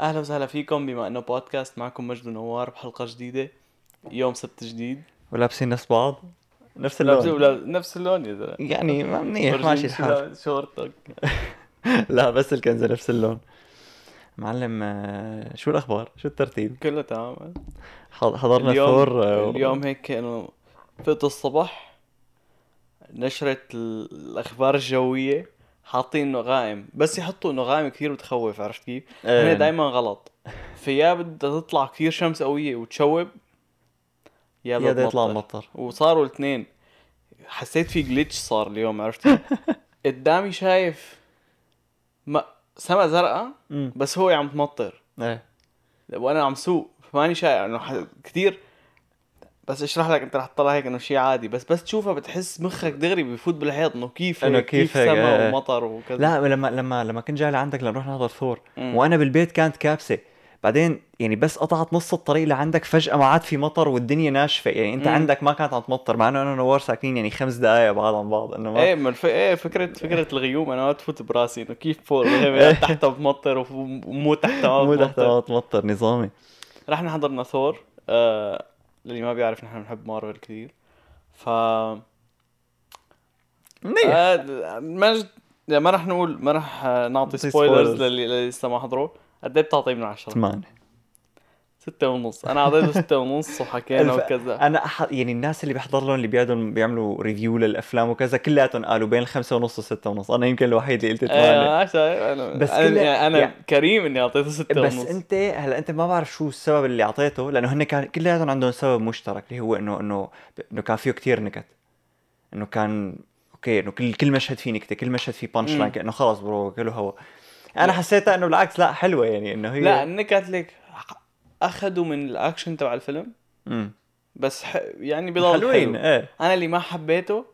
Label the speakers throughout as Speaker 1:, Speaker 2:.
Speaker 1: أهلا وسهلا فيكم بما إنه بودكاست معكم مجد ونوار بحلقة جديدة. يوم سبت جديد.
Speaker 2: ولابسين نفس بعض. نفس اللون.
Speaker 1: نفس اللون يا زلمة.
Speaker 2: يعني ما منيح ماشي الحال.
Speaker 1: شورتك.
Speaker 2: لا بس الكنزة نفس اللون. معلم آه، شو الأخبار؟ شو الترتيب؟
Speaker 1: كله تمام.
Speaker 2: حضرنا
Speaker 1: اليوم
Speaker 2: ثور آه،
Speaker 1: اليوم هيك إنه فقت الصبح نشرت الأخبار الجوية. حاطين إنه غائم بس يحطوا إنه غائم كثير بتخوف عرفت كيف؟
Speaker 2: إيه.
Speaker 1: هنا دائما غلط. فيا بدها تطلع كثير شمس قوية وتشوب
Speaker 2: يا بدها يطلع مطر.
Speaker 1: وصاروا الاثنين. حسيت في جليتش صار اليوم عرفت قدامي شايف ما سما زرقاء بس هو عم تمطر.
Speaker 2: إيه.
Speaker 1: وأنا عم سوق فماني شايف إنه كثير بس اشرح لك انت رح تطلع هيك انه شيء عادي. بس بس تشوفها بتحس مخك دغري بفوت بالحيط انه كيف
Speaker 2: إنه كيف, كيف
Speaker 1: سما آه. ومطر وكذا.
Speaker 2: لا لما لما لما كنت جاي لعندك لنروح نحضر ثور وأنا بالبيت كانت كابسة. بعدين يعني بس قطعت نص الطريق لعندك فجأة ما عاد في مطر والدنيا ناشفة. يعني أنت مم. عندك ما كانت عم تمطر مع إنه أنا ونوار ساكنين يعني خمس دقائق بعض عن بعض إنه
Speaker 1: ما إيه من الف... إيه فكرة فكرة الغيوم أنا ما تفوت براسي إنه كيف فوق تحتها بتمطر ومو تحتها
Speaker 2: مو تحتها ما تمطر نظامي.
Speaker 1: رح نحضرنا ثور آه للي ما بيعرف نحن بنحب مارفل كثير ف منيح آه مجد ما رح نقول ما رح نعطي spoilers للي لسه ما حضروا قد إيه بتعطيه من عشرة؟
Speaker 2: ثمانية.
Speaker 1: ستة ونص. أنا اعطيته ستة ونص وحكينا وكذا.
Speaker 2: أنا أح... يعني الناس اللي بيحضر لهم اللي بيقعدوا بيعملوا review للأفلام وكذا كلياتهم قالوا بين الخمسة ونص وستة ونص. أنا يمكن الوحيد اللي قلت
Speaker 1: ثمانية إيه أنا بس أنا, كل... أنا يعني... كريم إني أعطيته ستة
Speaker 2: بس
Speaker 1: ونص.
Speaker 2: بس انت هلأ أنت ما بعرف شو السبب اللي أعطيته لأنه هن كان كلياتهم عندهم سبب مشترك اللي هو انه إنه إنه كان فيه كتير نكت. إنه كان أوكي إنه كل كل مشهد فيه نكتة كل مشهد فيه punchline انه خلص bro كله هوا أنا حسيتها إنه بالعكس لا حلوة يعني إنه هي
Speaker 1: لا النكت لك أخذوا من الأكشن تبع الفيلم.
Speaker 2: امم
Speaker 1: بس ح... يعني بضل
Speaker 2: حلوين حلو. إيه.
Speaker 1: أنا اللي ما حبيته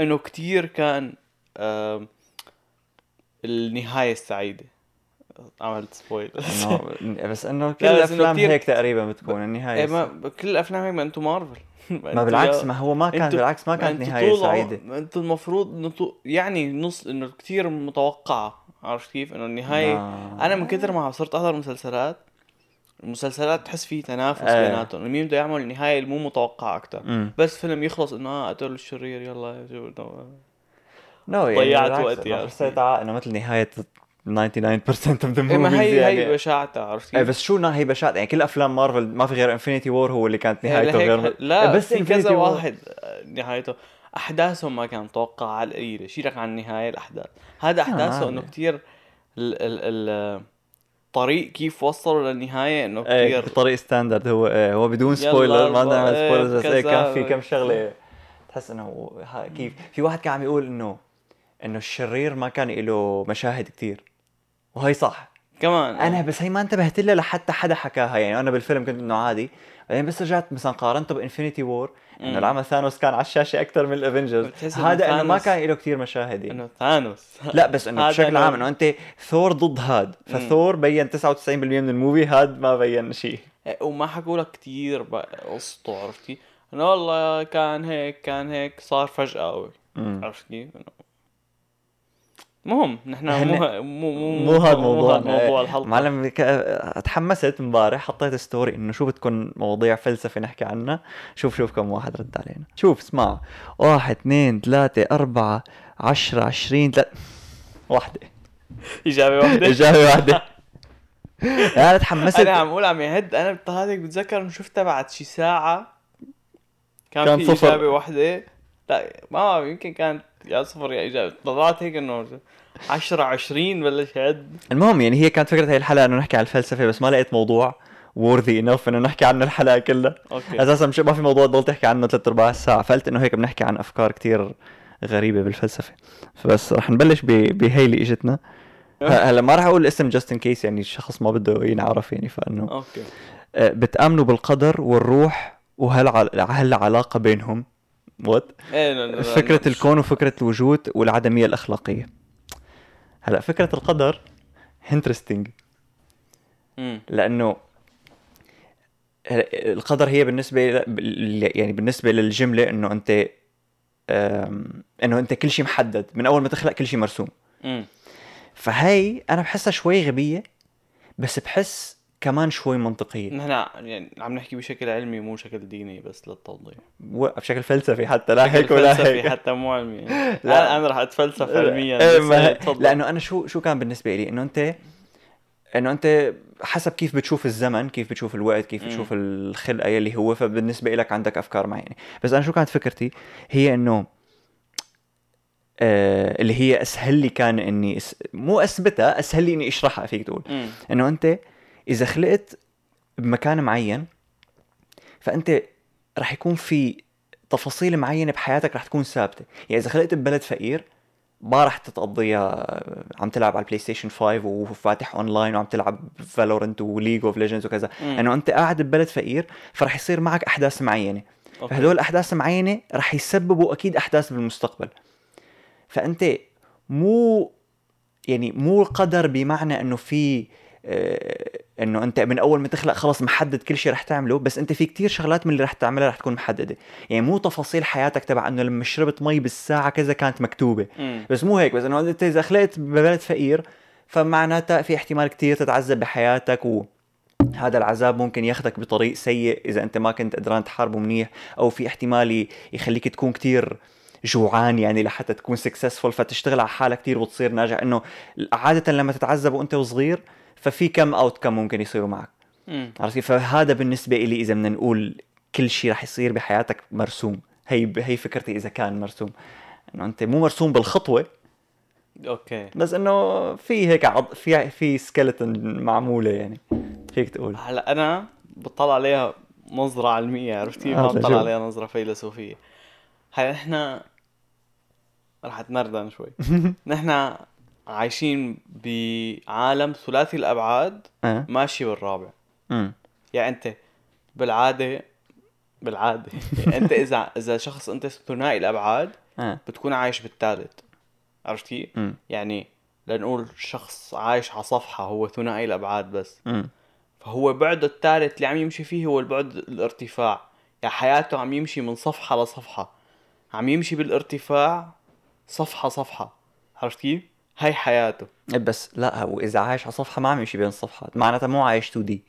Speaker 1: إنه كتير كان آه النهاية السعيدة. عملت spoil
Speaker 2: بس إنه كل الأفلام هيك تقريبا بتكون النهاية
Speaker 1: إيه ما كل الأفلام هيك ما أنتم مارفل.
Speaker 2: ما بالعكس ما هو ما كان بالعكس ما كانت نهاية سعيدة.
Speaker 1: أنتم المفروض انه يعني نص إنه كثير متوقعة. عرفت كيف؟ إنه النهايه ما... أنا من كثر ما صرت أحضر مسلسلات المسلسلات تحس فيه تنافس آه. بيناتهم. مين بده يعمل النهايه المو متوقعة أكثر بس فيلم يخلص إنه آه قتل الشرير يلا
Speaker 2: نو يعني ضيعت وقتي حسيت إنه مثل نهاية 99% من ذا
Speaker 1: إيه ما هي يعني. هي بشاعتها عرفت
Speaker 2: إيه بس شو هي بشاعتها؟ يعني كل أفلام مارفل ما في غير Infinity War هو اللي كانت نهايته غير
Speaker 1: لا بس في كذا واحد نهايته. أحداثهم ما كانت متوقعة على القليله شيلك عن النهايه الأحداث. هذا أحداثه آه إنه كثير ال ال ال الطريق كيف وصلوا للنهاية؟ إنه
Speaker 2: كثير إيه طريق standard هو إيه هو بدون spoiler ما نعمل spoilers بس إيه كان في كم شغلة تحس إنه كيف؟ في واحد كان عم يقول إنه إنه الشرير ما كان له مشاهد كثير وهي صح.
Speaker 1: كمان
Speaker 2: أنا بس هي ما انتبهت لها لحتى حدا حكاها. يعني أنا بالفيلم كنت إنه عادي. بعدين بس رجعت مثلا قارنته ب Infinity War. إنه العمل ثانوس كان على الشاشة أكثر من ال Avengers هذا إنه ما كان له كثير مشاهد
Speaker 1: إنه ثانوس.
Speaker 2: لا بس إنه بشكل عام إنه أنت ثور ضد هاد. فثور بين 99% من ال movie هاد ما بين شيء
Speaker 1: إيه، وما حكوا لك كثير قصته عرفتي؟ إنه والله كان هيك كان هيك صار فجأة عرفت كيف؟ مهم نحن مو مو مو,
Speaker 2: مو هذا موضوع
Speaker 1: موضوع الحلقة.
Speaker 2: معلم تحمست امبارح حطيت ستوري إنه شو بتكون مواضيع فلسفة نحكي عنها. شوف شوف كم واحد رد علينا. شوف اسمع. واحد اثنين ثلاثة أربعة عشرة عشرين ثلاثة واحدة.
Speaker 1: إجابة واحدة؟
Speaker 2: إجابة واحدة. أنا تحمست
Speaker 1: أنا عم أقول عم يهد. أنا هذيك بتذكر إنه شفتها بعد شي ساعة. كان, كان في صفر. إجابة واحدة. لا ما يمكن كانت يا صفر يا ايجابي طلعت هيك إنه 10 20 بلش يعد
Speaker 2: المهم يعني هي كانت فكرة هي الحلقة إنه نحكي عن الفلسفة بس ما لقيت موضوع worthy enough إنه نحكي عنه الحلقة كلها.
Speaker 1: أوكي.
Speaker 2: أساسا مش ما في موضوع تضل تحكي عنه ثلاث أرباع الساعة. فقلت إنه هيك بنحكي عن أفكار كتير غريبة بالفلسفة. فبس رح نبلش بهي اللي إجتنا. هلا ما راح أقول اسم just in case يعني الشخص ما بده ينعرف يعني فإنه
Speaker 1: أوكي.
Speaker 2: آه، بتأمنوا بالقدر والروح وهالعلاقه بينهم. what
Speaker 1: إيه،
Speaker 2: فكرة الكون وفكرة الوجود والعدمية الأخلاقية. هلا فكرة القدر interesting لأنه القدر هي بالنسبة يعني بالنسبة للجملة إنه أنت إنه أنت كل شيء محدد من أول ما تخلق كل شيء مرسوم. فهي أنا بحسها شوي غبية بس بحس كمان شوي منطقية.
Speaker 1: نحن يعني عم نحكي بشكل علمي مو بشكل ديني بس للتوضيح.
Speaker 2: بشكل فلسفي حتى لا هيك ولا هيك.
Speaker 1: حتى مو علمي. لا. أنا رح أتفلسف علميا
Speaker 2: ما لأنه أنا شو شو كان بالنسبة لي؟ إنه انت إنه أنت حسب كيف بتشوف الزمن كيف بتشوف الوقت كيف بتشوف الخلقة يلي هو فبالنسبة لك عندك أفكار معينة. بس أنا شو كانت فكرتي؟ هي إنه آه اللي هي أسهل لي كان إني أس... مو أثبتها أسهل لي إني أشرحها فيك تقول. إنه أنت إذا خلقت بمكان معين فأنت رح يكون في تفاصيل معينة بحياتك رح تكون ثابتة. يعني إذا خلقت ببلد فقير ما راح تقضيها عم تلعب على ال PlayStation 5 وفاتح اونلاين وعم تلعب Valorant و League of Legends وكذا. انه انت قاعد ببلد فقير فرح يصير معك أحداث معينة. أوكي. فهدول الأحداث معينة رح يسببوا أكيد أحداث بالمستقبل. فأنت مو يعني مو القدر بمعنى إنه في إنه أنت من أول ما تخلق خلص محدد كل شيء رح تعمله بس أنت في كتير شغلات من اللي رح تعملها رح تكون محددة. يعني مو تفاصيل حياتك تبع إنه لما شربت مي بالساعة كذا كانت مكتوبة. م. بس مو هيك بس إنه أنت إذا خلقت ببلد فقير فمعناتها في احتمال كتير تتعذب بحياتك و هذا العذاب ممكن ياخذك بطريق سيء إذا أنت ما كنت قدران تحاربه منيح أو في احتمال يخليك تكون كتير جوعان يعني لحتى تكون successful فتشتغل على حالك كثير وتصير ناجح. إنه عادة لما تتعذب وأنت وصغير ففي كم outcome ممكن يصيروا معك. عرفت كيف؟ فهذا بالنسبة لي إذا بدنا نقول كل شيء رح يصير بحياتك مرسوم. هي هي فكرتي إذا كان مرسوم. إنه أنت مو مرسوم بالخطوة
Speaker 1: أوكي.
Speaker 2: بس إنه في هيك عض... في في skeleton معمولة يعني. فيك تقول.
Speaker 1: هلا أنا بطلع عليها نظرة علمية عرفت كيف؟ ما بطلع عليها نظرة فيلسوفية. هلا نحن رح اتنردن شوي. نحن عايشين بعالم ثلاثي الأبعاد أه. ماشي بالرابع
Speaker 2: م.
Speaker 1: يعني أنت بالعاده بالعادة يعني أنت اذا إذا شخص أنت ثنائي الأبعاد
Speaker 2: أه.
Speaker 1: بتكون عايش بالثالث عرفت كيف؟ يعني لنقول شخص عايش على صفحة هو ثنائي الأبعاد بس
Speaker 2: م.
Speaker 1: فهو بعده الثالث اللي عم يمشي فيه هو البعد الارتفاع يعني حياته عم يمشي من صفحة لصفحة عم يمشي بالارتفاع صفحة صفحة عرفت كيف؟ هاي حياته.
Speaker 2: إيه، بس لا هو إذا عايش على صفحة ما عم يمشي بين الصفحات. معناتها مو عايش 2 دي.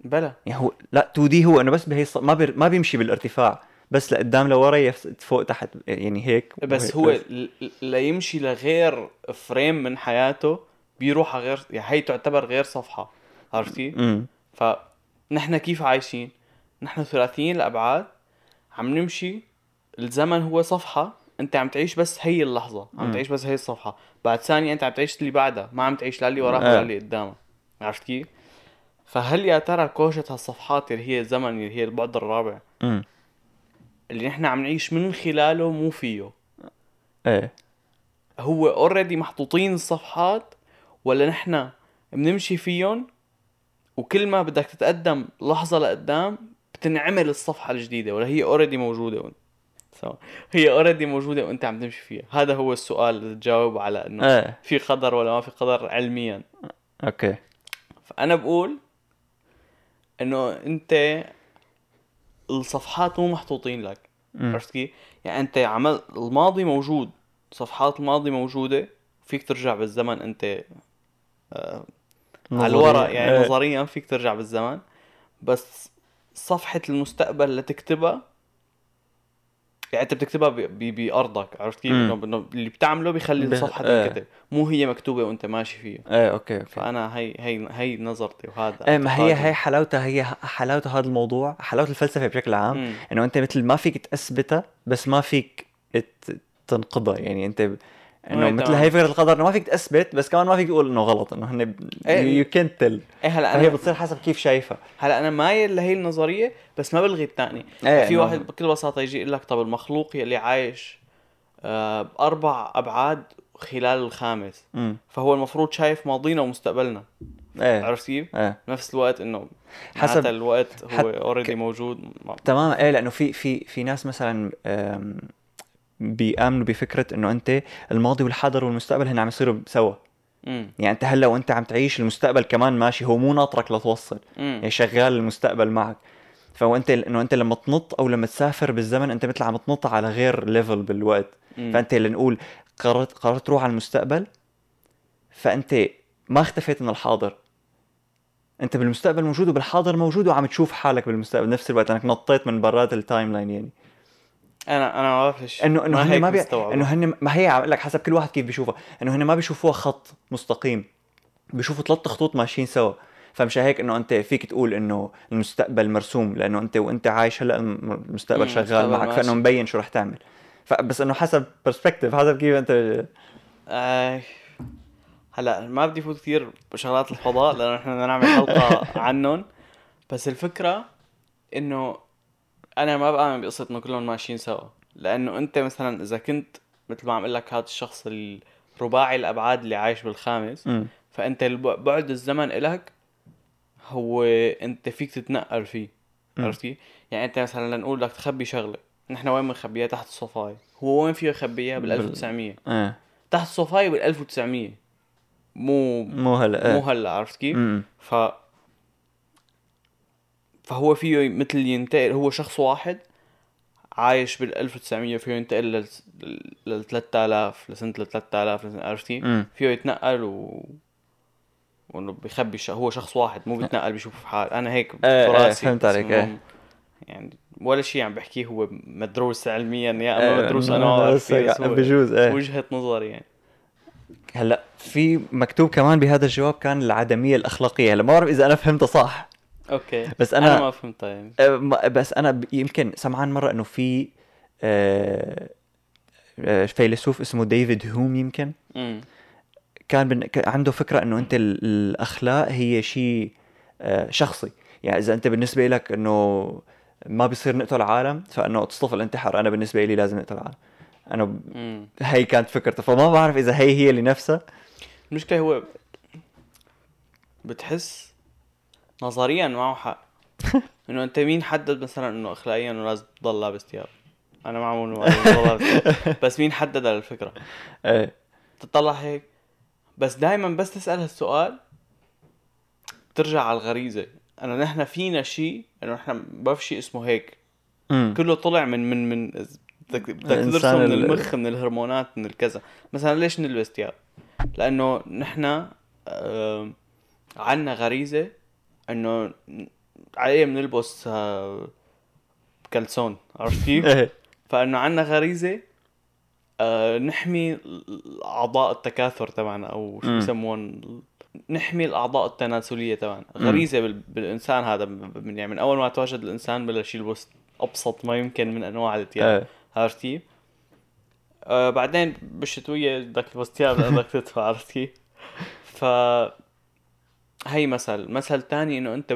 Speaker 1: بلا.
Speaker 2: يعني هو لا 2 دي هو إنه بس بهي الص... ما بي... ما بيمشي بالارتفاع. بس لقدام لورا يف... فوق تحت يعني هيك.
Speaker 1: بس هو ل... ليمشي لغير فريم من حياته بيروح على غير يعني هي تعتبر غير صفحة. عرفتي؟
Speaker 2: امم
Speaker 1: فنحن كيف عايشين؟ نحن ثلاثيين الأبعاد عم نمشي الزمن هو صفحة انت عم تعيش بس هي اللحظة عم تعيش بس هي الصفحة. بعد ثانية انت عم تعيش اللي بعدها ما عم تعيش لا اللي وراك ولا اللي قدامك. عرفت كيف؟ فهل يا ترى كوشة هالصفحات اللي هي الزمن اللي هي البعد الرابع
Speaker 2: م.
Speaker 1: اللي نحن عم نعيش من خلاله مو فيه؟
Speaker 2: إيه.
Speaker 1: هو already محطوطين الصفحات ولا نحن بنمشي فيهم؟ وكل ما بدك تتقدم لحظة لقدام بتنعمل الصفحة الجديدة ولا هي already موجودة سوا. هي already موجودة وأنت عم تمشي فيها. هذا هو السؤال اللي تجاوب على إنه
Speaker 2: إيه.
Speaker 1: في قدر ولا ما في قدر علميا.
Speaker 2: أوكي.
Speaker 1: فأنا بقول إنه أنت الصفحات مو محطوطين لك. عرفت كيف؟ يعني أنت عمل الماضي موجود. صفحات الماضي موجودة. فيك ترجع بالزمن أنت آه على الورق يعني إيه. نظريا فيك ترجع بالزمن. بس صفحة المستقبل لتكتبها يعني انت بتكتبها بأرضك عرفت كيف؟ انه اللي بتعمله بيخلي الصفحة إيه. تنكتب. مو هي مكتوبة وأنت ماشي فيها.
Speaker 2: إيه أوكي أوكي.
Speaker 1: فأنا هي هي هي نظرتي وهذا
Speaker 2: إيه ما هي هي حلاوتها هي حلاوه هذا الموضوع حلاوة الفلسفة بشكل عام إنه أنت مثل ما فيك تثبتها بس ما فيك تنقضها يعني أنت إنه مثل هي فكرة القدر إنه ما فيك تثبت بس كمان ما فيك تقول إنه غلط إنه هن يو كانت تل
Speaker 1: إيه هلا
Speaker 2: فهي بتصير حسب كيف شايفها.
Speaker 1: هلا أنا مايل لهي النظرية بس ما بلغي الثاني
Speaker 2: إيه
Speaker 1: في واحد بكل بساطة يجي يقول لك طب المخلوق يلي عايش آه بأربع أبعاد خلال الخامس.
Speaker 2: م.
Speaker 1: فهو المفروض شايف ماضينا ومستقبلنا.
Speaker 2: إيه.
Speaker 1: عرفت كيف؟
Speaker 2: إيه.
Speaker 1: نفس الوقت إنه حسب الوقت هو already. موجود.
Speaker 2: تمام إيه لأنه في في في ناس مثلا بيأمنوا بفكرة إنه أنت الماضي والحاضر والمستقبل هن عم يصيروا سوا.
Speaker 1: مم.
Speaker 2: يعني أنت هلأ وأنت عم تعيش المستقبل كمان ماشي هو مو ناطرك لتوصل.
Speaker 1: مم.
Speaker 2: يعني شغال المستقبل معك. فهو انت إنه أنت لما تنط أو لما تسافر بالزمن أنت مثل عم تنط على غير level بالوقت.
Speaker 1: مم.
Speaker 2: فأنت لنقول قررت قررت تروح على المستقبل فأنت ما اختفيت من الحاضر. أنت بالمستقبل موجود وبالحاضر موجود وعم تشوف حالك بالمستقبل. بنفس الوقت أنك نطيت من برات ال timeline يعني.
Speaker 1: أنا أنا ما بعرفش
Speaker 2: انه إنه هن ما بي... إنه هن ما هي عم لك حسب كل واحد كيف بيشوفها. إنه هن ما بيشوفوها خط مستقيم. بيشوفوا ثلاث خطوط ماشيين سوا. فمش هيك إنه أنت فيك تقول إنه المستقبل مرسوم لأنه أنت وأنت عايش هلأ المستقبل
Speaker 1: مم،
Speaker 2: شغال معك. فإنه مبين شو رح تعمل. فبس إنه حسب perspective حسب كيف انت
Speaker 1: آه هلأ ما بدي فوت كثير بشغلات الفضاء لأنه إحنا بدنا نعمل حلقة عنهم. بس الفكرة إنه أنا ما بآمن بقصة إنه كلهم ماشيين سوا. لأنه أنت مثلا إذا كنت مثل ما عم أقول لك هذا الشخص الرباعي الأبعاد اللي عايش بالخامس
Speaker 2: مم.
Speaker 1: فأنت بعد الزمن إلك هو أنت فيك تتنقل فيه. عرفت كيف؟ يعني أنت مثلا لنقول بدك تخبي شغلة نحن وين بنخبيها؟ تحت الصفاية هو وين فيه يخبيها؟ بال
Speaker 2: بال-
Speaker 1: 1900
Speaker 2: إيه.
Speaker 1: تحت الصفاية بال 1900 مو
Speaker 2: مو هلا
Speaker 1: مو
Speaker 2: إيه
Speaker 1: هلا عرفت كيف؟ ف فهو فيه مثل ينتقل هو شخص واحد عايش بال 1900 فيه ينتقل لل لل 3000 لسنة ال 3000 لسنة عرفت كيف؟
Speaker 2: مم.
Speaker 1: فيه يتنقل و وإنه بيخبي ش... هو شخص واحد مو بيتنقل بيشوف حال أنا هيك
Speaker 2: إيه،
Speaker 1: براسي
Speaker 2: فهمت
Speaker 1: بس
Speaker 2: عليك،
Speaker 1: إنه
Speaker 2: إيه.
Speaker 1: يعني ولا شيء عم بحكيه هو مدروس علميا يا
Speaker 2: إيه،
Speaker 1: اما مدروس أنا
Speaker 2: بجوز إيه
Speaker 1: وجهة نظري يعني
Speaker 2: هلأ في مكتوب كمان بهذا الجواب كان العدمية الأخلاقية هلأ ما بعرف إذا أنا فهمتها صح
Speaker 1: أوكي.
Speaker 2: بس
Speaker 1: أنا,
Speaker 2: أنا
Speaker 1: أنا ما يعني
Speaker 2: أه، ما- بس أنا يمكن سمعان مرة إنه في آه، آه، فيلسوف اسمه ديفيد هيوم يمكن.
Speaker 1: امم
Speaker 2: كان بن... عنده فكرة إنه أنت ال- الأخلاق هي شيء آه، شخصي. يعني إذا أنت بالنسبة لك إنه ما بيصير نقتل العالم فإنه تصطف الانتحار. أنا بالنسبة لي لازم نقتل العالم. أنا ب- هي كانت فكرته. فما بعرف إذا هي هي اللي نفسها
Speaker 1: المشكلة هو بتحس نظريا معه حق. إنه أنت مين حدد مثلا إنه اخلاقيا إنه لازم تضل لابس ثياب؟ أنا معه انه لابس ثياب بس مين حدد على الفكرة
Speaker 2: إيه.
Speaker 1: تطلع هيك. بس دائما بس تسأل هالسؤال ترجع على الغريزة. إنه نحن فينا شيء إنه نحن ما بعرف شيء اسمه هيك. كله طلع من من من بدك تدرسه من
Speaker 2: ال-
Speaker 1: المخ من الهرمونات من الكذا. مثلا ليش نلبس ثياب؟ لأنه نحن آه عنا غريزة إنه عليه بنلبس آه كلسون عرفت كيف؟
Speaker 2: إيه
Speaker 1: فإنه عنا غريزة آه نحمي اعضاء التكاثر تبعنا أو شو
Speaker 2: مم.
Speaker 1: بيسمون نحمي الأعضاء التناسلية تبعنا. غريزة بال... بالإنسان هذا من يعني من أول ما تواجد الإنسان بلش يلبس أبسط ما يمكن من أنواع الثياب
Speaker 2: إيه
Speaker 1: عرفت كيف؟ آه بعدين بالشتوية بدك تلبس ثياب بدك تدفع عرفت كيف؟ ف هي مثل، مثل تاني إنه أنت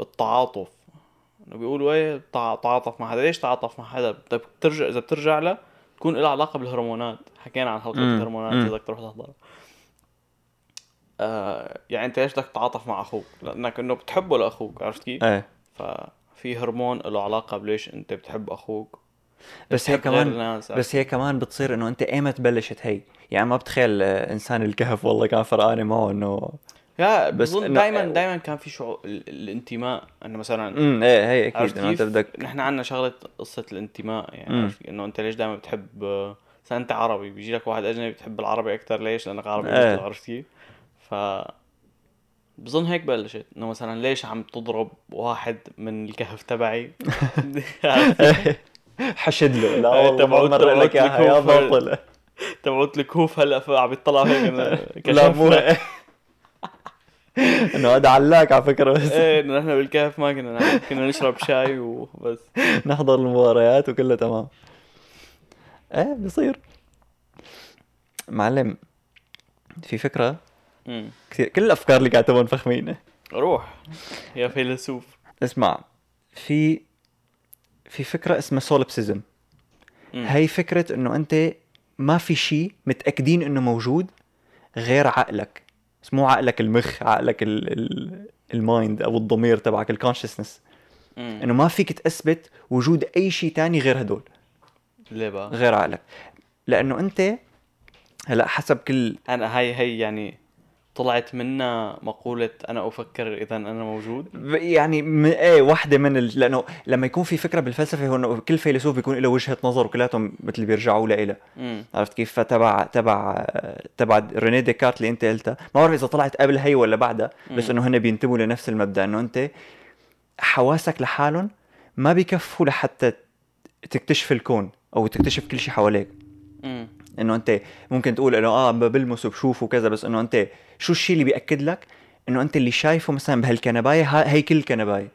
Speaker 1: التعاطف إنه بيقولوا إيه تع- تعاطف مع حدا، ليش تعاطف مع حدا؟ بدك ترجع إذا بترجع له تكون لها علاقة بالهرمونات، حكينا عن حلقة
Speaker 2: مم.
Speaker 1: الهرمونات. إذا بدك تروح تحضرها. آه يعني أنت ليش بدك تتعاطف مع أخوك؟ لأنك إنه بتحبه لأخوك، عرفت كيف؟
Speaker 2: إيه
Speaker 1: ففي هرمون له علاقة بليش أنت بتحب أخوك
Speaker 2: بس هي كمان بس هي كمان بتصير إنه أنت ايمت بلشت هي يعني ما بتخيل آه، إنسان الكهف والله كان فرقانه معه إنه
Speaker 1: لا
Speaker 2: بس
Speaker 1: دائما دائما كان في شعور ال- الانتماء انه مثلا
Speaker 2: امم إيه هي
Speaker 1: أكيد
Speaker 2: انه انت؟ بدك
Speaker 1: نحن عندنا شغلة قصة الانتماء يعني إنه أنت ليش دائما بتحب مثلا أنت عربي بيجي لك واحد أجنبي بتحب العربي أكثر ليش؟ لأنك عربي. مثله، عرفت كيف؟ ف بظن هيك بلشت إنه مثلا ليش عم تضرب واحد من الكهف تبعي؟
Speaker 2: حشد له لا
Speaker 1: إيه،
Speaker 2: والله
Speaker 1: تبعوت-
Speaker 2: ما مر لك يا. باطل
Speaker 1: تبعوت الكهوف هلأ عم يطلعوا هيك
Speaker 2: لا مو. انه هذا علاك على فكرة بس.
Speaker 1: إيه إنه نحن بالكهف ما كنا نعمل كنا نشرب شاي وبس.
Speaker 2: نحضر المباريات وكلها تمام. إيه بصير معلم في
Speaker 1: فكرة.
Speaker 2: كثير كل الأفكار اللي كاتبهم فخمينة.
Speaker 1: روح يا فيلسوف.
Speaker 2: اسمع في في فكرة اسمها
Speaker 1: solipsism.
Speaker 2: هي فكرة إنه أنت ما في شيء متأكدين إنه موجود غير عقلك. بس مو عقلك المخ عقلك ال ال ال mind أو الضمير تبعك ال
Speaker 1: consciousness.
Speaker 2: إنه ما فيك تثبت وجود أي شيء تاني غير هدول
Speaker 1: ليه بقى؟
Speaker 2: غير عقلك لأنه أنت هلأ حسب كل
Speaker 1: أنا هي هي يعني طلعت منا مقولة أنا أفكر إذا أنا موجود؟
Speaker 2: يعني م... إيه واحدة من ال... لأنه لما يكون في فكرة بالفلسفة هو إنه كل فيلسوف بيكون له وجهة نظر وكلاتهم مثل بيرجعوا لها عرفت كيف؟ فتبع تبع تبع ريني ديكارت اللي أنت قلتها. ما بعرف إذا طلعت قبل هي ولا بعدها بس إنه هن بينتبهوا لنفس المبدأ إنه أنت حواسك لحالهم ما بيكفوا لحتى تكتشف الكون أو تكتشف كل شيء حواليك. إنه أنت ممكن تقول إنه آه بلمس وبشوف وكذا بس إنه أنت شو الشيء اللي بيأكد لك؟ إنه أنت اللي شايفه مثلا بهالكنباية هي كل الكنبايه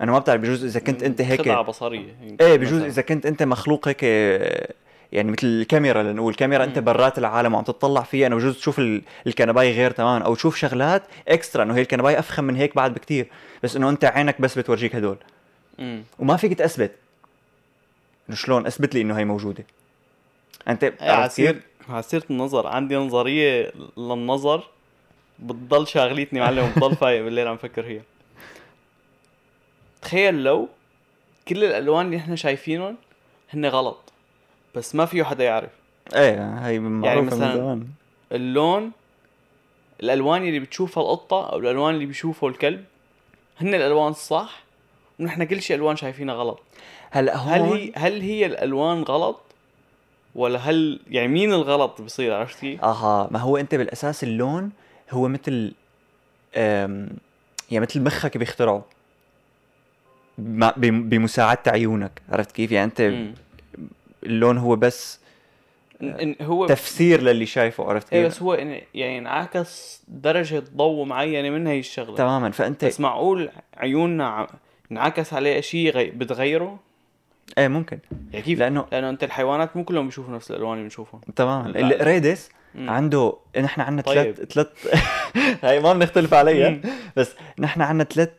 Speaker 2: أنا ما بعرف بجوز إذا كنت أنت هيك
Speaker 1: خدعة بصرية
Speaker 2: إيه بجوز إذا كنت أنت مخلوق هيك يعني مثل الكاميرا لنقول الكاميرا أنت برات العالم وعم تطلع فيها. انه بجوز تشوف الكنباية غير تماما أو تشوف شغلات اكسترا إنه هي الكنباية أفخم من هيك بعد بكتير. بس إنه أنت عينك بس بتورجيك هدول. وما فيك تثبت إنه شلون؟ أثبت لي إنه هي موجودة. انت
Speaker 1: إيه، عسير عسيرة النظر. عندي نظرية للنظر بتضل شاغليتني معلم بضل فايق بالليل عم فكر فيها. تخيل لو كل الألوان اللي إحنا شايفينهم هن غلط بس ما فيه حدا يعرف.
Speaker 2: إيه هي معروفة يعني مثلا من زمان.
Speaker 1: اللون الألوان اللي بتشوفها القطة أو الألوان اللي بيشوفه الكلب هن الألوان الصح ونحن كل شيء ألوان شايفينها غلط. هلا هون هل هي هل هي الألوان غلط؟ ولا هل يعني مين الغلط بصير عرفت كيف؟
Speaker 2: آها ما هو أنت بالأساس اللون هو مثل يعني مثل مخك بيخترعه بمساعدة عيونك عرفت كيف؟ يعني أنت م. اللون هو بس هو تفسير للي شايفه عرفت
Speaker 1: إيه، كيف؟ بس هو يعني انعكس درجة ضوء معينة من هي الشغلة
Speaker 2: تماما فأنت
Speaker 1: بس معقول عيوننا انعكس عليه شيء غي... بتغيره؟
Speaker 2: إيه ممكن.
Speaker 1: يعني كيف؟ لأنه لأنه أنت الحيوانات مو كلهم بيشوفوا نفس الألوان اللي بنشوفهم.
Speaker 2: تمام القريدس عنده نحن عندنا ثلاث طيب. ثلاث هاي ما بنختلف عليها. بس نحن عندنا ثلاث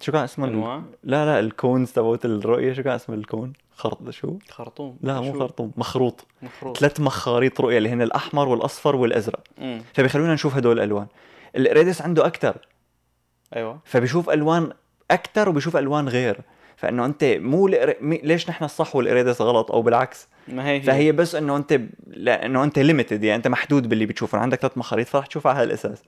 Speaker 2: شو كان اسمه؟
Speaker 1: أنواع؟
Speaker 2: لا لا الكونز تبعت الرؤية. شو كان اسم الكون؟ خرط شو؟
Speaker 1: خرطوم.
Speaker 2: لا مو خرطوم مخروط. مخروط. ثلاث مخاريط رؤية اللي هن الأحمر والأصفر والأزرق. مم. فبيخلونا نشوف هدول الالوان القريدس عنده أكثر
Speaker 1: أيوه.
Speaker 2: فبيشوف ألوان أكثر وبيشوف ألوان غير. فإنه أنت مو. ليش نحن الصح والارادس غلط أو بالعكس؟
Speaker 1: ما هي, هي.
Speaker 2: فهي بس إنه أنت لأنه أنت ليميتد يعني أنت محدود باللي بتشوفه. عندك ثلاث مخاريط فرح تشوفها على هالأساس.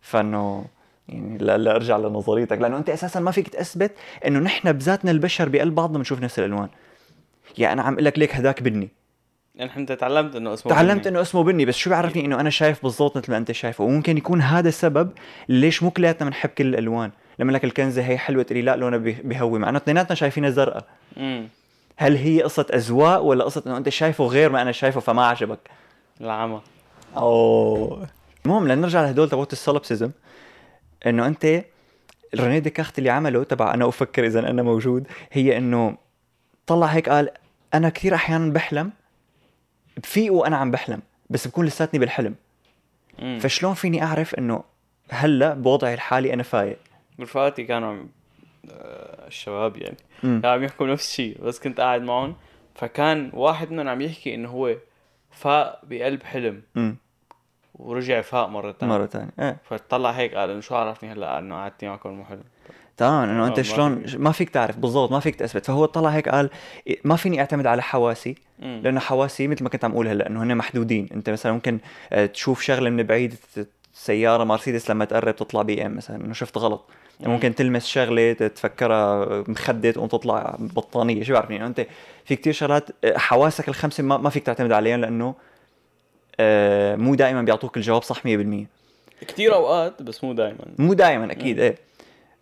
Speaker 2: فإنه يعني لا, لا أرجع لنظريتك. لأنه أنت أساسا ما فيك تثبت إنه نحن بذاتنا البشر بقلب بعضنا بنشوف نفس الألوان. يعني أنا عم أقول لك ليك هداك بني.
Speaker 1: يعني أنت تعلمت إنه اسمه
Speaker 2: تعلمت بني. إنه اسمه بني بس شو بيعرفني إنه أنا شايف بالضبط مثل ما أنت شايفه؟ وممكن يكون هذا السبب ليش مو كلياتنا بنحب كل الألوان. لما لك الكنزه هي حلوة تقولي لا لونها بيهوي مع انه اثنيناتنا شايفينها زرقاء. هل هي قصة أذواق ولا قصة إنه أنت شايفه غير ما أنا شايفه فما عجبك؟
Speaker 1: العمى.
Speaker 2: أوه. المهم لنرجع لهدول تبعت السولبسيزم. إنه أنت ريني ديكارت اللي عمله تبع أنا أفكر إذا أنا موجود هي إنه طلع هيك قال أنا كثير أحيانا بحلم بفيق وأنا عم بحلم بس بكون لساتني بالحلم. مم. فشلون فيني أعرف إنه هلأ بوضعي الحالي أنا فايق؟
Speaker 1: رفقاتي كانوا آه، الشباب يعني. كانوا عم يحكوا نفس الشيء بس كنت قاعد معهم. فكان واحد منهم عم يحكي إنه هو فاق بقلب حلم. م. ورجع فاق مرة ثانية
Speaker 2: مرة ثانية إيه.
Speaker 1: فطلع هيك قال إنه شو عرفني هلأ؟ إنه قعدتي معكم مو حلم.
Speaker 2: تمام إنه أنت شلون ما فيك تعرف بالضبط ما فيك تثبت. فهو طلع هيك قال ما فيني أعتمد على حواسي لأنه حواسي مثل ما كنت عم أقول هلأ إنه هن محدودين. أنت مثلا ممكن آه، تشوف شغلة من بعيد سيارة مرسيدس لما تقرب تطلع بي إم مثلا إنه شفت غلط. ممكن تلمس شغلة تفكرها مخده تقوم تطلع بطانية شو بعرفني يعني. أنت في كتير شغلات آه، حواسك الخمسة ما, ما فيك تعتمد عليهم لأنه آه، مو دائما بيعطوك الجواب صح 100%
Speaker 1: كثير أوقات بس مو دائما
Speaker 2: مو دائما أكيد إيه.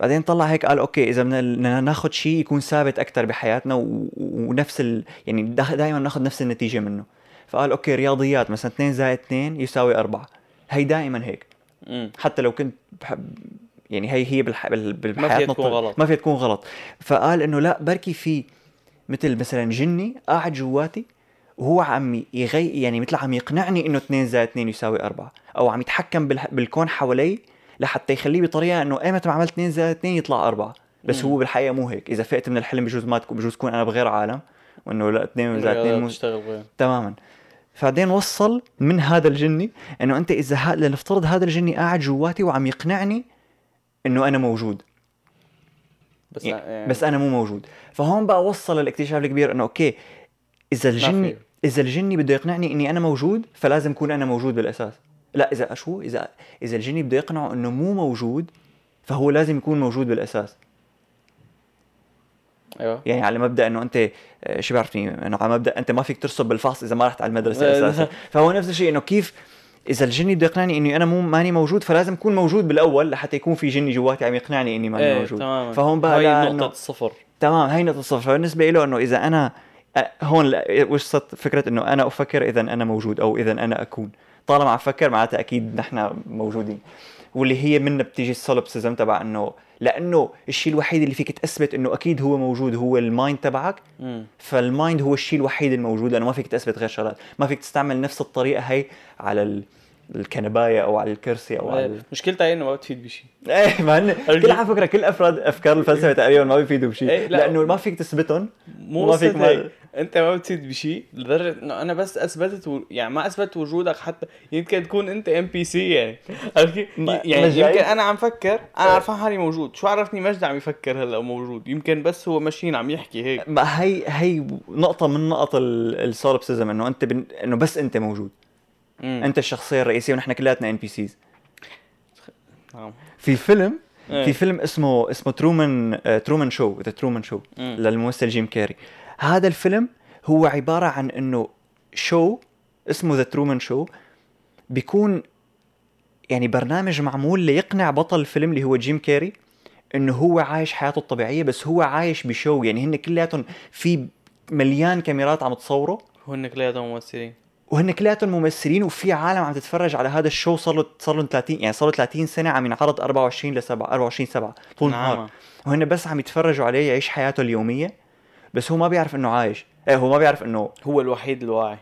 Speaker 2: بعدين طلع هيك قال أوكي إذا بدنا ناخذ شيء يكون ثابت أكثر بحياتنا و... ونفس ال... يعني دائما ناخذ نفس النتيجة منه. فقال أوكي رياضيات مثلا 2 زائد 2 يساوي 4 هي دائما هيك. مم. حتى لو كنت بحب يعني هي هي بالح... بالحياة
Speaker 1: ما فيها تكون غلط.
Speaker 2: ما فيها تكون غلط. فقال إنه لا بركي في مثل مثلا جني قاعد جواتي وهو عم يغي يعني مثل عم يقنعني إنه 2 زائد 2 يساوي 4 أو عم يتحكم بال... بالكون حوالي لحتى يخليه بطريقة إنه ايمتى ما عملت 2 زائد 2 يطلع 4 بس مم. هو بالحقيقة مو هيك. إذا فقت من الحلم بجوز ما تكون بجوز تكون أنا بغير عالم وإنه لا 2 زائد 2 مو تماما. فبعدين وصل من هذا الجني إنه أنت إذا ها... لنفترض هذا الجني قاعد جواتي وعم يقنعني إنه أنا موجود.
Speaker 1: بس يعني,
Speaker 2: يعني بس أنا مو موجود. فهون بقى وصل الاكتشاف الكبير إنه أوكي إذا الجني إذا الجني بده يقنعني إني أنا موجود فلازم اكون أنا موجود بالأساس. لا إذا شو؟ اذا إذا الجني بده يقنعه إنه مو موجود فهو لازم يكون موجود بالأساس.
Speaker 1: أيوه.
Speaker 2: يعني على مبدأ إنه أنت شو بعرفني إنه على مبدأ أنت ما فيك ترسب بالفحص إذا ما رحت على
Speaker 1: المدرسة.
Speaker 2: أساسا. فهو نفس الشيء إنه كيف إذا الجني بده يقنعني إني أنا مو ماني موجود فلازم أكون موجود بالأول لحتى يكون في جني جواتي عم يقنعني إني ماني
Speaker 1: إيه
Speaker 2: موجود.
Speaker 1: تماما.
Speaker 2: فهون بقى
Speaker 1: هاي
Speaker 2: إنه-
Speaker 1: الصفر
Speaker 2: تمام هي نقطة الصفر فبالنسبة له إنه إذا أنا هون وصلت فكرة إنه أنا أفكر إذا أنا موجود أو إذا أنا أكون. طالما عم أفكر معناتها أكيد نحن موجودين. واللي هي منها بتيجي ال solipsism تبع إنه لأنه الشيء الوحيد اللي فيك تثبت إنه أكيد هو موجود هو ال mind تبعك.
Speaker 1: فال
Speaker 2: mind هو الشيء الوحيد الموجود لأنه ما فيك تثبت غير شغلات ما فيك تستعمل نفس الطريقة هي على ال- الكنباية أو على الكرسي أو على ال-
Speaker 1: مشكلتها هي إنه ما بتفيد بشيء
Speaker 2: إيه ما هن كل على فكرة كل أفراد أفكار الفلسفة تقريبا ما بيفيدوا بشيء
Speaker 1: إيه، لا.
Speaker 2: لأنه ما فيك تثبتهم
Speaker 1: مو
Speaker 2: ما فيك ما-.
Speaker 1: أنت ما بتفيد بشيء لدرجة إنه أنا بس أثبتت و... يعني ما أثبت وجودك حتى. يمكن تكون أنت NPC يعني. يعني
Speaker 2: مش جاي.
Speaker 1: يمكن أنا عم فكر أنا عارفان حالي موجود. شو عرفني؟ مجد عم يفكر هلأ موجود. يمكن بس هو ماشيين عم يحكي هيك.
Speaker 2: ما هي هي نقطة من نقط ال solipsism إنه أنت بن... إنه بس أنت موجود.
Speaker 1: مم.
Speaker 2: أنت الشخصية الرئيسية ونحن كلياتنا
Speaker 1: NPCs
Speaker 2: في فيلم
Speaker 1: إيه.
Speaker 2: في فيلم اسمه اسمه Truman Truman Show The Truman Show
Speaker 1: مم.
Speaker 2: للممثل جيم كاري هذا الفيلم هو عبارة عن إنه شو اسمه The Truman Show بيكون يعني برنامج معمول ليقنع بطل الفيلم اللي هو جيم كاري إنه هو عايش حياته الطبيعية بس هو عايش بشو يعني هن كلياتهم في مليان كاميرات عم تصوره
Speaker 1: هن كلياتهم ممثلين
Speaker 2: وهن كلياتهم ممثلين وفي عالم عم تتفرج على هذا الشو صار له صار له 30 يعني صار له 30 سنة عم ينعرض 24 ل 7 24 7 طول النهار.
Speaker 1: نعم
Speaker 2: وهن بس عم يتفرجوا عليه يعيش حياته اليومية بس هو ما بيعرف إنه عايش. إيه هو ما بيعرف إنه
Speaker 1: هو الوحيد الواعي.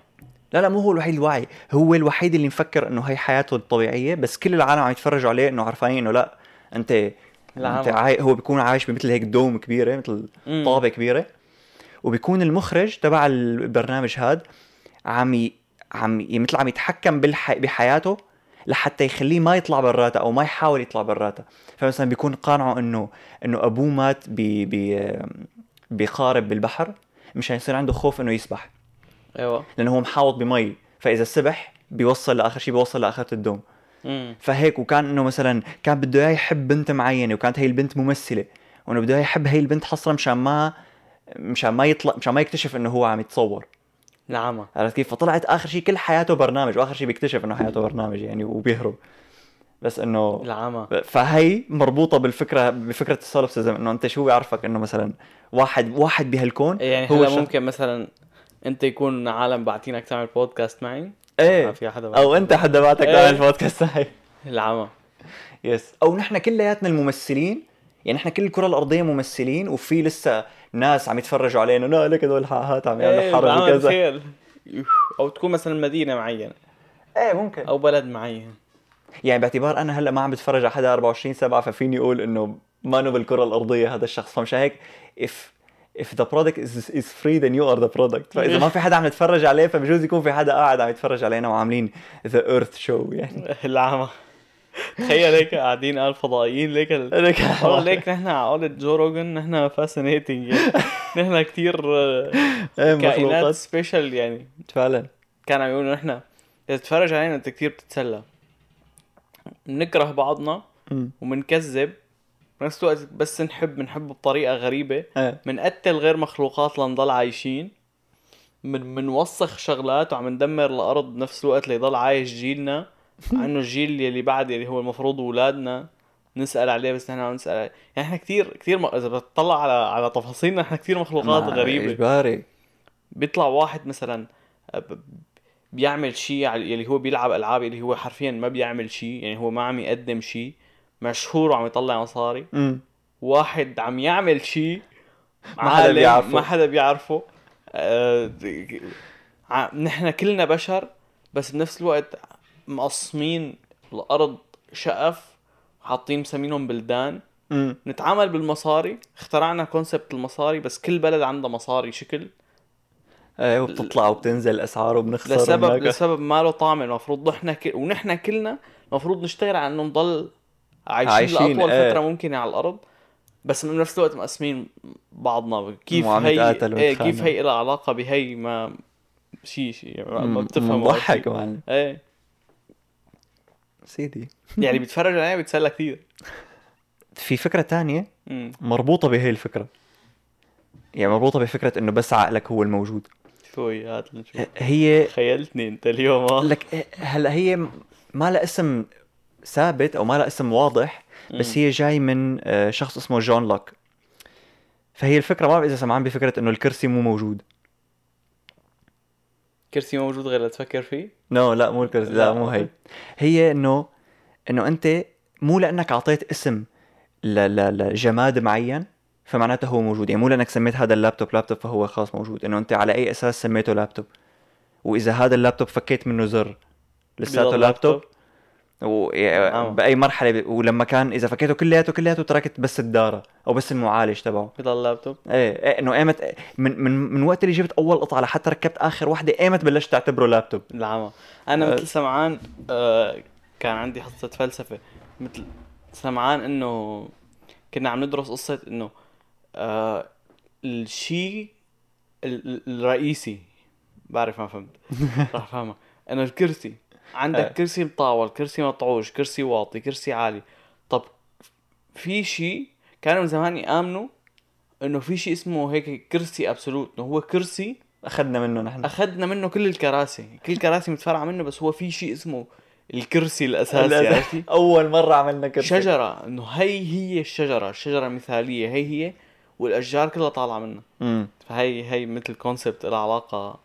Speaker 2: لا لا مو هو الوحيد الواعي. هو الوحيد اللي مفكر إنه هي حياته الطبيعية بس كل العالم عم يتفرجوا عليه إنه عارفين إنه لا انت
Speaker 1: لا، أنت
Speaker 2: عاي... هو بيكون عايش بمثل هيك دوم كبيرة مثل. طابة كبيرة. وبيكون المخرج تبع البرنامج هاد عم. عم. مثل عم يتحكم بالح... بحياته لحتى يخليه ما يطلع براتها أو ما يحاول يطلع براتها فمثلا بيكون قانعه إنه إنه أبوه مات ب ب بقارب بالبحر مشان يصير عنده خوف إنه يسبح.
Speaker 1: أيوه.
Speaker 2: لأنه هو محاوط بمي. فإذا سبح بيوصل لآخر شيء بيوصل لآخرة الدوم.
Speaker 1: مم.
Speaker 2: فهيك وكان إنه مثلا كان بده إياه يحب بنت معينة وكانت هي البنت ممثلة وإنه بده إياه يحب هي البنت حصرا مشان ما مشان ما يطلع مشان ما يكتشف إنه هو عم يتصور.
Speaker 1: نعم.
Speaker 2: عرفت كيف؟ فطلعت آخر شيء كل حياته برنامج وآخر شيء بيكتشف إنه حياته برنامج يعني وبيهرب. بس إنه
Speaker 1: العمى
Speaker 2: فهي مربوطة بالفكرة بفكرة السولفسيزم إنه أنت شو بيعرفك إنه مثلا واحد واحد بهالكون
Speaker 1: يعني
Speaker 2: هو
Speaker 1: هلا ممكن مثلا أنت يكون عالم باعتينك تعمل بودكاست معي؟
Speaker 2: إيه.
Speaker 1: في حدا
Speaker 2: أو أنت حدا بعتك
Speaker 1: إيه.
Speaker 2: تعمل بودكاست هاي
Speaker 1: العمى
Speaker 2: يس أو نحن كلياتنا الممثلين يعني نحن كل الكرة الأرضية ممثلين وفي لسه ناس عم يتفرجوا علينا لا لك هدول الحلقات عم يعملوا
Speaker 1: إيه
Speaker 2: حرب وكذا.
Speaker 1: أو تكون مثلا مدينة معينة.
Speaker 2: إيه ممكن.
Speaker 1: أو بلد معين.
Speaker 2: يعني باعتبار أنا هلأ ما عم بتفرج على حدا 24 7 ففيني أقول إنه ما نو بالكرة الأرضية هذا الشخص. فمشان هيك if if the product is, is free then you are the product. فإذا ما في حدا عم يتفرج عليه فبجوز يكون في حدا قاعد عم يتفرج علينا وعاملين the earth show يعني.
Speaker 1: العمى. تخيل هيك قاعدين قال فضائيين ليك.
Speaker 2: ليك
Speaker 1: ليك نحن على قولة جو روجن نحن fascinating يعني. نحن كثير
Speaker 2: إيه،
Speaker 1: كائنات special يعني.
Speaker 2: فعلا.
Speaker 1: كانوا يقولوا نحن إذا تتفرج علينا أنت كثير بتتسلى. بنكره بعضنا. وبنكذب. بنفس الوقت بس نحب بنحب بطريقة غريبة.
Speaker 2: إيه.
Speaker 1: بنقتل غير مخلوقات لنضل عايشين. من منوسخ شغلات وعم ندمر الأرض بنفس الوقت ليضل عايش جيلنا. مع انه الجيل يلي بعد يلي هو المفروض اولادنا نسأل عليه بس نحن عم نسأل عليه. يعني إحنا كثير كثير م... إذا بتطلع على على تفاصيلنا إحنا كثير مخلوقات غريبة.
Speaker 2: إجباري.
Speaker 1: بيطلع واحد مثلا ب- بيعمل شيء يلي هو بيلعب ألعاب اللي هو حرفيا ما بيعمل شيء يعني هو ما عم يقدم شيء مشهور وعم يطلع مصاري.
Speaker 2: امم
Speaker 1: واحد عم يعمل شيء
Speaker 2: ما حدا بيعرفه.
Speaker 1: ما حدا بيعرفه. آه، نحن كلنا بشر بس بنفس الوقت مقسمين الأرض شقف حاطين مسمينهم بلدان.
Speaker 2: امم
Speaker 1: نتعامل بالمصاري. اخترعنا كونسبت المصاري بس كل بلد عندها مصاري شكل.
Speaker 2: إيه وبتطلع وبتنزل الاسعار وبنخسر
Speaker 1: لسبب
Speaker 2: وناكل.
Speaker 1: لسبب ما له طعم. المفروض نحن ك... ونحن كلنا المفروض نشتغل على إنه نضل عايشين,
Speaker 2: عايشين،
Speaker 1: لأطول
Speaker 2: إيه.
Speaker 1: فترة ممكنة على الأرض. بس من نفس الوقت مقسمين بعضنا. كيف هي إيه كيف. هي لها علاقة بهي؟ ما شيء شيء ما-
Speaker 2: مم.
Speaker 1: بتفهم
Speaker 2: مضحك
Speaker 1: إيه.
Speaker 2: سيدي
Speaker 1: يعني بيتفرج عليها بيتسلى كثير
Speaker 2: في فكرة تانية مربوطة بهي الفكرة. يعني مربوطة بفكرة إنه بس عقلك هو الموجود.
Speaker 1: شو هي هات نشوف
Speaker 2: هي
Speaker 1: خيلتني انت اليوم آه.
Speaker 2: لك هلا هي ما لها اسم ثابت أو ما لها اسم واضح بس. هي جاي من آه، شخص اسمه جون لوك. فهي الفكرة ما بعرف إذا سمعان بفكرة إنه الكرسي مو موجود.
Speaker 1: كرسي موجود غير لتفكر فيه؟
Speaker 2: no لا مو الكرسي لا
Speaker 1: لا،
Speaker 2: مو هي. هي إنه إنه أنت مو لأنك أعطيت اسم. لجماد معين فمعناته هو موجود. يعني مو لأنك سميت هذا اللابتوب لابتوب فهو خلاص موجود. إنه أنت على أي أساس سميته لابتوب. وإذا هذا اللابتوب فكيت منه زر لساته لابتوب.
Speaker 1: آه.
Speaker 2: وباي مرحلة. ولما كان إذا فكيته كلياته كلياته تركت بس الدارة أو بس المعالج تبعه.
Speaker 1: بضل لابتوب
Speaker 2: إيه إيه إنه ايمت من من من وقت اللي جبت أول قطعة لحتى ركبت آخر وحدة ايمت بلشت تعتبره لابتوب.
Speaker 1: العمى أنا
Speaker 2: أه.
Speaker 1: مثل سمعان آه كان عندي حصة فلسفة. مثل سمعان إنه كنا عم ندرس قصة إنه آه الشيء ال- ال- الرئيسي. بعرف ما فهمت. راح فاهمك إنه الكرسي. عندك
Speaker 2: أه.
Speaker 1: كرسي مطاول كرسي مطعوج كرسي واطي كرسي عالي. طب في شيء كانوا من زمان يآمنوا إنه في شيء اسمه هيك كرسي ابسولوت إنه هو كرسي
Speaker 2: أخذنا منه نحن.
Speaker 1: أخذنا منه كل الكراسي. كل الكراسي متفرعة منه بس هو في شيء اسمه الكرسي الأساسي عرفتي؟
Speaker 2: أول مرة عملنا كرسي.
Speaker 1: شجرة. إنه هي هي الشجرة الشجرة المثالية هي هي والأشجار كلها طالعة منها. فهي هي مثل concept لها علاقة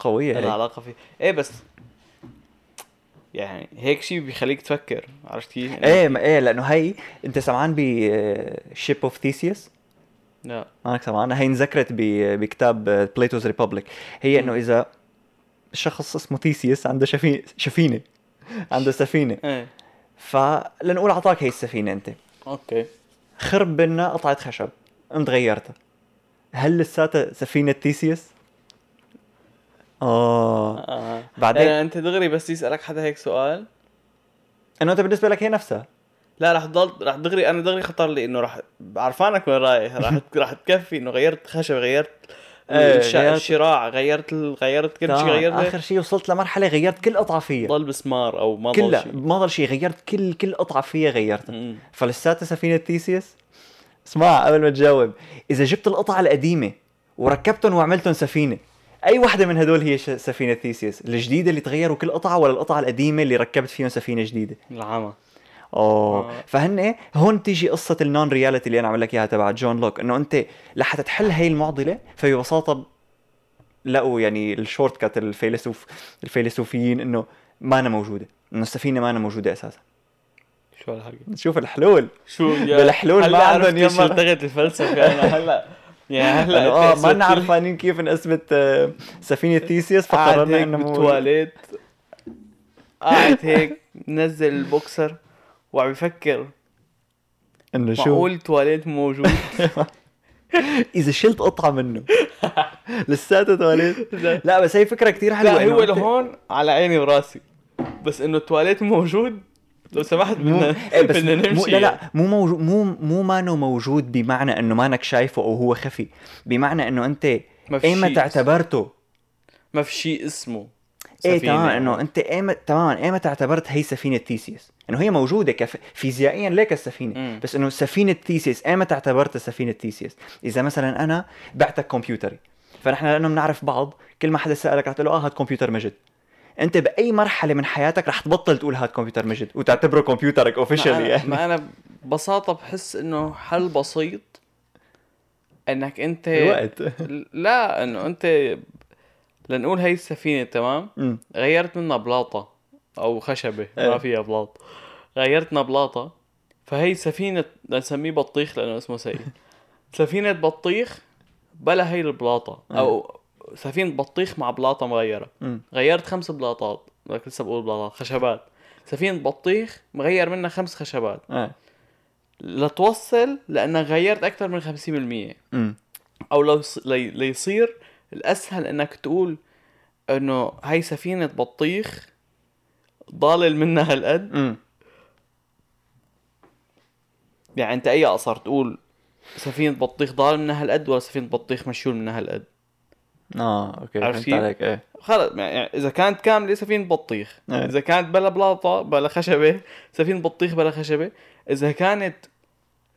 Speaker 2: قوية
Speaker 1: لها علاقة فيه. إيه بس يعني هيك شيء بيخليك تفكر عرفت كيف؟ إنه-
Speaker 2: إيه ما إيه لأنه هي أنت سمعان ب Ship of Theseus
Speaker 1: لا.
Speaker 2: مانك سمعان هي انذكرت بكتاب Plato's Republic هي إنه إذا شخص اسمه ثيسيوس عنده شفي... شفينة عنده سفينة.
Speaker 1: إيه.
Speaker 2: فلنقول أعطاك هي السفينة أنت.
Speaker 1: okay.
Speaker 2: خرب لنا قطعه خشب قمت غيرتها. هل لساتها سفينة ثيسيوس؟ آه
Speaker 1: آه.
Speaker 2: بعدين
Speaker 1: يعني أنت دغري بس يسألك حدا هيك سؤال
Speaker 2: إنه أنت بالنسبة لك هي نفسها
Speaker 1: لا رح تضل رح دغري أنا دغري خطر لي إنه رح عرفانك وين رايح رح رح تكفي إنه غيرت خشب غيرت.
Speaker 2: غيرت-
Speaker 1: الشراع غيرت. غيرت كل شيء. غيرت
Speaker 2: آخر شيء وصلت لمرحلة غيرت كل قطعة فيها
Speaker 1: ضل بسمار أو ما ضل شيء
Speaker 2: ما ضل شيء غيرت كل كل قطعة فيها غيرتها. فلساتها سفينة ثيسيوس اسمع قبل ما تجاوب إذا جبت القطعة القديمة وركبتهم وعملتهم سفينة أي وحده من هدول هي سفينة ثيسيوس الجديدة اللي تغيروا كل قطعة ولا القطعة القديمة اللي ركبت فيهم سفينة جديدة؟
Speaker 1: العمى
Speaker 2: أوه.
Speaker 1: آه.
Speaker 2: فهن هون تيجي قصة ال non reality اللي أنا عم لك إياها تبع جون لوك إنه أنت لحتى تحل هي المعضلة فببساطه لقوا يعني ال shortcut الفيلسوف الفيلسوفيين إنه مانا موجودة إنه السفينة مانا موجودة أساسا.
Speaker 1: شو هالحكي؟
Speaker 2: نشوف الحلول.
Speaker 1: شو يا
Speaker 2: بالحلول ما عندهم يما.
Speaker 1: لغه الفلسفة أنا هلا. يعني هلا آه
Speaker 2: ما لنا عارفانين كيف نثبت آه، سفينة ثيسيوس فقررنا إنه
Speaker 1: بالتواليت. قاعد هيك منزل البوكسر وعم يفكر
Speaker 2: إنه شو؟
Speaker 1: معقول التواليت موجود؟
Speaker 2: إذا شلت قطعة منه. لساته تواليت. لا. بس هي فكرة كتير حلوة
Speaker 1: لا هو لهون على عيني وراسي. بس إنه التواليت موجود لو سمحت
Speaker 2: مو
Speaker 1: بدنا
Speaker 2: إيه بس
Speaker 1: بدنا
Speaker 2: مو
Speaker 1: نمشي.
Speaker 2: لا لا مو موجود مو مو مانو موجود بمعنى إنه مانك شايفه أو هو خفي. بمعنى إنه أنت
Speaker 1: ما في
Speaker 2: ايمت
Speaker 1: شيء
Speaker 2: اعتبرته
Speaker 1: ما في شيء اسمه.
Speaker 2: إيه
Speaker 1: سفينة.
Speaker 2: تمام
Speaker 1: أو-
Speaker 2: إنه أنت ايمت تماما ايمت اعتبرت هي سفينة ثيسيوس إنه هي موجودة كف... فيزيائيا ليك السفينة.
Speaker 1: مم.
Speaker 2: بس إنه سفينة ثيسيوس ايمت اعتبرتها سفينة ثيسيوس إذا مثلا أنا بعتك كمبيوتري فنحن لأنه بنعرف بعض كل ما حدا سألك رح تقول له آه هاد كمبيوتر مجد. أنت بأي مرحلة من حياتك رح تبطل تقول هاد كمبيوتر مجد وتعتبره كمبيوترك اوفيشلي يعني
Speaker 1: ما أنا ببساطة بحس إنه حل بسيط إنك أنت
Speaker 2: الوقت.
Speaker 1: لا إنه أنت لنقول هي السفينة تمام؟
Speaker 2: مم.
Speaker 1: غيرت منها بلاطة أو خشبة
Speaker 2: إيه.
Speaker 1: ما فيها بلاط. غيرتنا بلاطة فهي سفينة نسميه بطيخ لأنه اسمه سيء. سفينة بطيخ بلا هي البلاطة أو سفينة بطيخ مع بلاطة مغيرة
Speaker 2: مم.
Speaker 1: غيرت خمس بلاطات لسه بقول بلاطات خشبات سفينة بطيخ مغير منها خمس خشبات
Speaker 2: آه.
Speaker 1: لتوصل لأنك غيرت أكثر من 50%
Speaker 2: مم.
Speaker 1: أو لو يص- لي- ليصير الأسهل إنك تقول إنه هاي سفينة بطيخ ضالل منها هالقد. يعني أنت أي أقصر تقول سفينة بطيخ ضال منها هالقد ولا سفينة بطيخ مشيول منها هالقد
Speaker 2: آه أوكي
Speaker 1: عرفت كيف؟
Speaker 2: عليك إيه
Speaker 1: خلص يعني إذا كانت كامله سفينة بطيخ
Speaker 2: إيه.
Speaker 1: إذا كانت بلا بلاطة بلا خشبة سفينة بطيخ بلا خشبة إذا كانت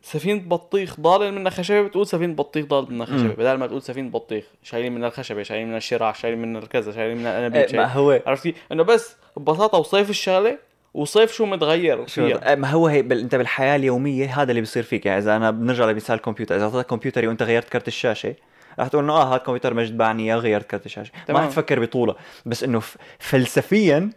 Speaker 1: سفينة بطيخ ضال منها خشبة بتقول سفينة بطيخ ضال منها خشبة
Speaker 2: مم.
Speaker 1: بدل ما تقول سفينة بطيخ شايلين منها الخشبة شايلين منها الشراع شايلين منها الكذا شايلين منها الانابيب
Speaker 2: إيه، ما هو
Speaker 1: عرفتي إنه بس ببساطة وصيف الشغلة وصيف شو متغير
Speaker 2: شو
Speaker 1: فيها
Speaker 2: آه، ما هو هي بل أنت بالحياة اليومية هذا اللي بيصير فيك يعني إذا أنا بنرجع لمثال الكمبيوتر إذا أعطيتك كمبيوتري وأنت غيرت كرت الشاشة رح تقول إنه آه هذا كمبيوتر مجد باعني اياه غيرت كرت الشاشه ما. رح تفكر بطوله. بس إنه فلسفيا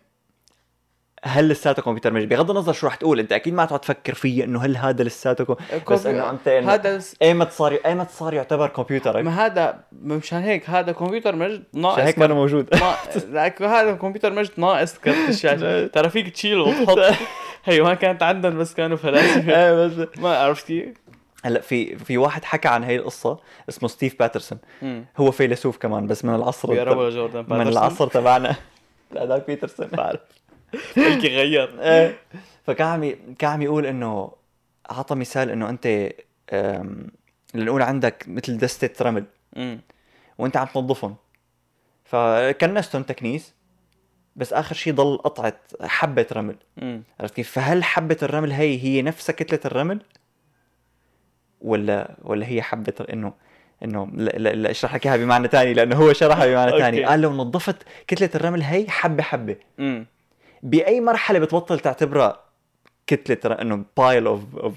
Speaker 2: هل لساته كمبيوتر مجد؟ بغض النظر شو رح تقول. أنت أكيد ما تقعد تفكر فيه إنه هل هذا لساته كم... بس إنه انت إنه
Speaker 1: هذا
Speaker 2: ايمت صار ايمت صار يعتبر كمبيوترك.
Speaker 1: ما هذا مشان هيك هذا كمبيوتر مجد ناقص
Speaker 2: هيك ما موجود.
Speaker 1: لك هذا كمبيوتر مجد ناقص كرت الشاشة ترى فيك تشيله وتحط. هي ما كانت عندهم بس كانوا فلاسفة.
Speaker 2: إيه بس
Speaker 1: ما عرفتي؟
Speaker 2: هلا في في واحد حكى عن هي القصة اسمه ستيف باترسون. هو فيلسوف كمان بس من العصر
Speaker 1: بيقربوا لجوردن
Speaker 2: من
Speaker 1: باترسون.
Speaker 2: العصر تبعنا. لا هذاك بيترسون. بعرف.
Speaker 1: بلكي غير.
Speaker 2: إيه. فكان عم كان عم يقول إنه اعطى مثال إنه أنت لنقول عندك مثل دستة رمل. وأنت عم تنظفهم. فكنستهم تكنيس بس آخر شيء ضل قطعة حبة رمل. عرفت كيف؟ فهل حبة الرمل هي هي نفسها كتلة الرمل؟ ولا ولا هي حبه انه إنه لا لا, لا أشرح لك إياها بمعنى ثاني لأنه هو شرحها بمعنى. ثاني قال لو نظفت كتلة الرمل هي حبة حبة.
Speaker 1: امم
Speaker 2: بأي مرحلة بتبطل تعتبرها كتلة إنه pile of of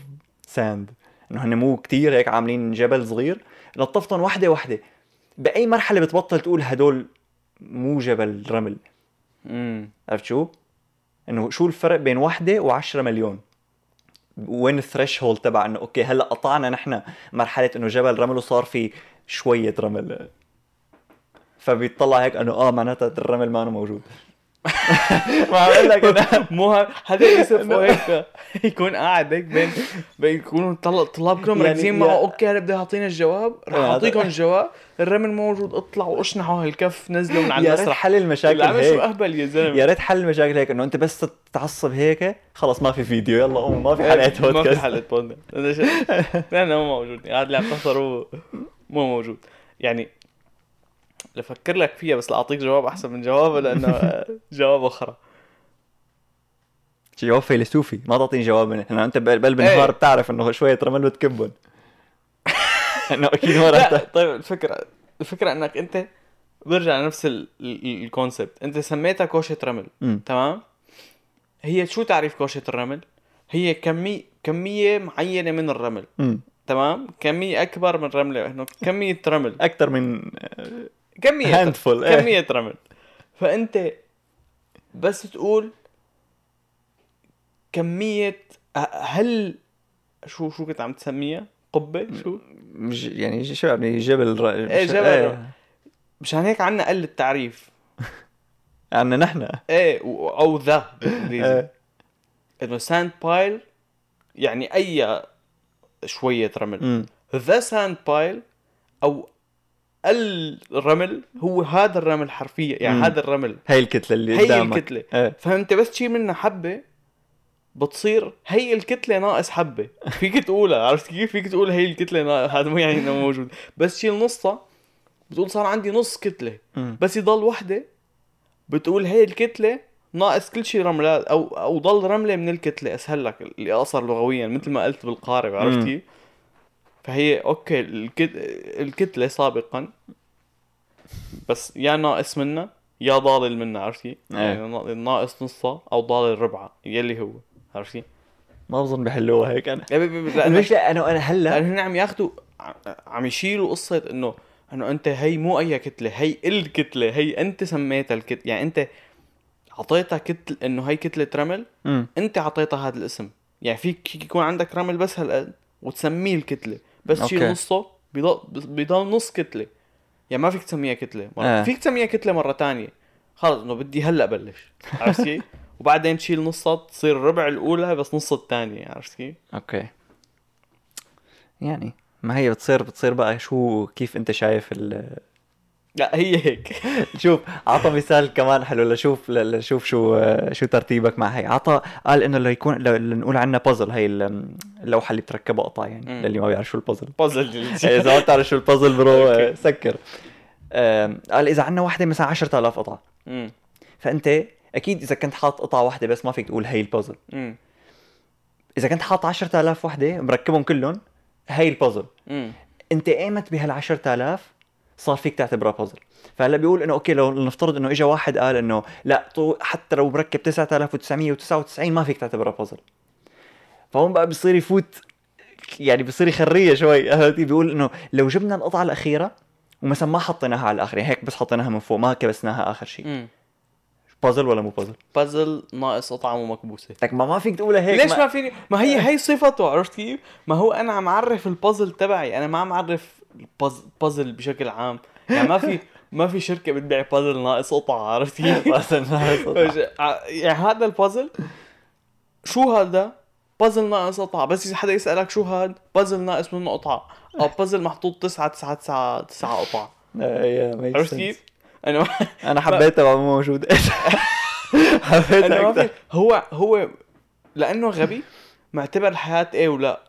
Speaker 2: sand إنه هن مو كتير هيك عاملين جبل صغير لطفتهم وحده وحده بأي مرحلة بتبطل تقول هدول مو جبل رمل؟
Speaker 1: امم
Speaker 2: عرفت شو؟ إنه شو الفرق بين وحده وعشرة مليون؟ وين ال threshold تبع إنه okay هلأ قطعنا نحن مرحلة إنه جبل رمل وصار في شوية رمل. فبيطلع هيك إنه آه معناتها الرمل ما موجود. ما عم أقول لك أنا
Speaker 1: مو هذا يصفوا هيك يكون قاعد هيك بين بين يكونوا طل- الطلاب كلهم
Speaker 2: يعني
Speaker 1: مركزين.
Speaker 2: يا-
Speaker 1: معه أوكي هلا بده يعطينا الجواب رح
Speaker 2: هذا-
Speaker 1: أعطيكم الجواب. الرمل مو موجود اطلعوا اشنحوا هالكف نزلوا من على
Speaker 2: يا ريت
Speaker 1: المسرح
Speaker 2: حل المشاكل
Speaker 1: العمل شو
Speaker 2: هيك.
Speaker 1: أهبل يا
Speaker 2: يا
Speaker 1: زلمه
Speaker 2: ريت حل المشاكل هيك إنه أنت بس تتعصب هيك خلص ما في فيديو يلا قوم ما في حلقة
Speaker 1: ما في
Speaker 2: بودكاست
Speaker 1: حلقة بودكاست لأنه مو موجود. قاعد اللي عم مو موجود. يعني لفكر لك فيها بس لاعطيك جواب أحسن من جوابه لأنه جواب أخرى
Speaker 2: جواب فيلسوفي ما تعطيني جواب من هنا أنت بقلب
Speaker 1: إيه.
Speaker 2: النهار بتعرف إنه شوية رمل بتكبهم إنه أكيد ما رح
Speaker 1: طيب الفكرة الفكرة إنك أنت برجع لنفس ال- ال- ال concept أنت سميتها كوشة رمل. تمام؟ هي شو تعريف كوشة الرمل؟ هي كمية كمية معينة من الرمل
Speaker 2: مم.
Speaker 1: تمام؟ كمية أكبر من رملة إنه كمية رمل.
Speaker 2: أكثر من
Speaker 1: كمية
Speaker 2: handful إيه.
Speaker 1: كمية رمل فأنت بس تقول كمية هل شو شو كنت عم تسميها؟ قبة شو؟
Speaker 2: مش يعني شو يعني جبل ر...
Speaker 1: إيه،
Speaker 2: مش-
Speaker 1: جبل. ر- مشان هيك عنا قل التعريف
Speaker 2: عنا نحن
Speaker 1: إيه أو the بالانجليزي. إنه sand pile يعني أي شوية رمل. the sand pile أو الرمل هو هذا الرمل حرفيا يعني
Speaker 2: مم.
Speaker 1: هذا الرمل
Speaker 2: هي الكتلة اللي
Speaker 1: هي
Speaker 2: قدامك
Speaker 1: الكتلة.
Speaker 2: إيه
Speaker 1: فانت بس تشيل منها حبة بتصير هي الكتلة ناقص حبة فيك تقولها عرفت كيف فيك تقول هي الكتلة ناقص هذا مو يعني إنه موجود بس تشيل نصها بتقول صار عندي نص كتلة
Speaker 2: مم.
Speaker 1: بس يضل وحدة بتقول هي الكتلة ناقص كل شيء رملات أو أو ضل رملة من الكتلة أسهل لك اللي اقصر لغويا مثل ما قلت بالقارب عرفت
Speaker 2: مم.
Speaker 1: كيف؟ فهي أوكي الكت... الكتلة سابقا بس يا ناقص منها يا ضالل منها عرفت كيف؟
Speaker 2: إيه.
Speaker 1: يعني نا- ناقص نصها أو ضالل ربعها يلي هو عرفت كيف؟
Speaker 2: ما بظن بحلوها هيك أنا المشكلة أنا أنا
Speaker 1: هلأ هن عم ياخذوا عم يشيلوا قصة إنه إنه أنت هي مو أي كتلة هي الكتلة هي أنت سميتها الكتلة يعني أنت اعطيتها كتل إنه هي كتلة رمل
Speaker 2: مم.
Speaker 1: أنت اعطيتها هذا الاسم يعني فيك يكون عندك رمل بس هالقد وتسميه الكتلة بس تشيل. نصه بيضل بيضل نص كتلة يعني ما فيك تسميها كتلة مرة
Speaker 2: آه.
Speaker 1: فيك تسميها كتلة مرة تانية خلص إنه بدي هلأ بلش عرفت كيف؟ وبعدين تشيل نصها تصير الربع الأولى بس نص الثانية عرفت كيف؟
Speaker 2: أوكي يعني ما هي بتصير بتصير بقى شو كيف أنت شايف ال
Speaker 1: لا هي هيك.
Speaker 2: شوف عطى مثال كمان حلو لشوف لشوف شو شو ترتيبك مع هي. عطى قال إنه لو يكون لو لو نقول عنا بازل هي ال- اللوحة اللي بتركبها قطع يعني
Speaker 1: مم.
Speaker 2: للي ما بيعرف شو البازل
Speaker 1: بازل
Speaker 2: إذا ما بتعرف شو البازل برو سكر. قال إذا عندنا وحده مثلا 10000
Speaker 1: قطعة.
Speaker 2: فأنت أكيد إذا كنت حاط قطعة واحدة بس ما فيك تقول هي البازل إذا كنت حاط 10000 وحده مركبهم كلهم هي البازل أنت قيمت بهال 10000 صار فيك تعتبرها بازل فهلا بيقول إنه okay لو نفترض إنه اجى واحد قال إنه لا حتى لو مركب 9999 ما فيك تعتبرها بازل فهون بقى بصير يفوت يعني بصير يخرية شوي؟ بيقول إنه لو جبنا القطعة الأخيرة ومثلا ما حطيناها على الآخر يعني هيك بس حطيناها من فوق ما كبسناها آخر شيء بازل ولا مو puzzle
Speaker 1: puzzle ناقص قطعه مو مكبوسة
Speaker 2: لك ما ما فيك تقولها هيك
Speaker 1: ليش ما فيني ما هي هي صفته عرفت كيف؟ ما هو أنا عم اعرف البازل تبعي أنا ما عم اعرف ال puz- puzzle بشكل عام يعني ما في ما في شركة بتبيع بازل ناقص قطعه عرفت كيف؟
Speaker 2: بازل ناقص قطعة.
Speaker 1: ع- يعني هذا البازل شو هذا؟ بازل ناقص قطعة بس إذا حدا يسألك شو هاد؟ بازل ناقص منه قطعة أو بازل محطوط تسعة تسعة تسعة تسعة قطع
Speaker 2: ما
Speaker 1: عرفت. كيف؟ أنا
Speaker 2: أنا حبيتها بقى مو موجود. أكتر.
Speaker 1: في هو هو لأنه غبي معتبر الحياة إيه ولا؟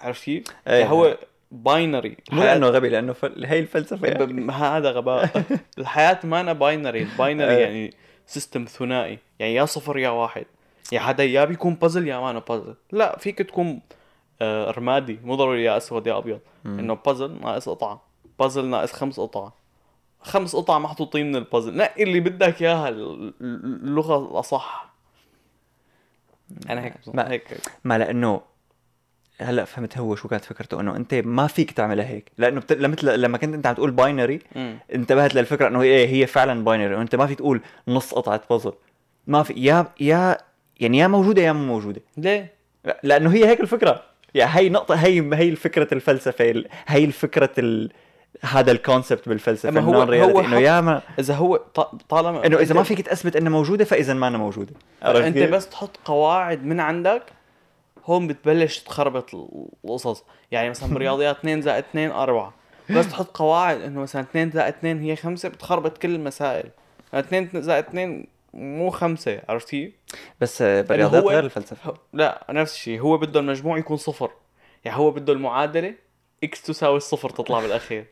Speaker 1: عرفت كيف؟ يعني هو binary
Speaker 2: مو لأنه غبي لأنه فل... هي الفلسفة يعني.
Speaker 1: هذا غباء. الحياة ما أنا binary ال
Speaker 2: binary.
Speaker 1: يعني system ثنائي. يعني يا صفر يا واحد. يا حدا يا بيكون بازل يا ما أنا بازل لا فيك تكون آه، رمادي. مو ضروري يا أسود يا أبيض. إنه بازل ناقص قطعة. بازل ناقص خمس قطع. خمس قطع محطوطين من البازل نقي اللي بدك إياها ال- ال- اللغة الأصح. أنا هيك.
Speaker 2: ما-
Speaker 1: هيك.
Speaker 2: ما لأنه هلأ فهمت هو شو كانت فكرته إنه أنت ما فيك تعملها هيك. لأنه بت... مثل لما كنت أنت عم تقول
Speaker 1: binary.
Speaker 2: انتبهت للفكرة إنه إيه هي فعلا binary وأنت ما في تقول نص قطعة بازل ما في يا يا يعني يا موجودة يا مو موجودة.
Speaker 1: ليه؟
Speaker 2: لا- لأنه هي هيك الفكرة. يعني هي نقطة هي هي الفكرة الفلسفة ال- هي الفكرة ال... هذا ال concept بالفلسفة
Speaker 1: أما هو- هو إنه
Speaker 2: يا ما
Speaker 1: إذا هو طالما
Speaker 2: إنه
Speaker 1: إذا
Speaker 2: ما فيك تثبت إنها موجودة فإذا ما أنا
Speaker 1: موجودة.
Speaker 2: أنت؟
Speaker 1: بس تحط قواعد من عندك هون بتبلش تخربط ال- القصص. يعني مثلا برياضيات 2 زائد 2 4 بس تحط قواعد إنه مثلا 2 زائد 2 هي 5 بتخربط كل المسائل. 2 زائد 2 مو 5 عرفت كيف؟
Speaker 2: بس بالرياضيات غير الفلسفة.
Speaker 1: هو- لا نفس الشيء. هو بده المجموع يكون صفر. يعني هو بده المعادلة إكس تساوي الصفر تطلع بالأخير.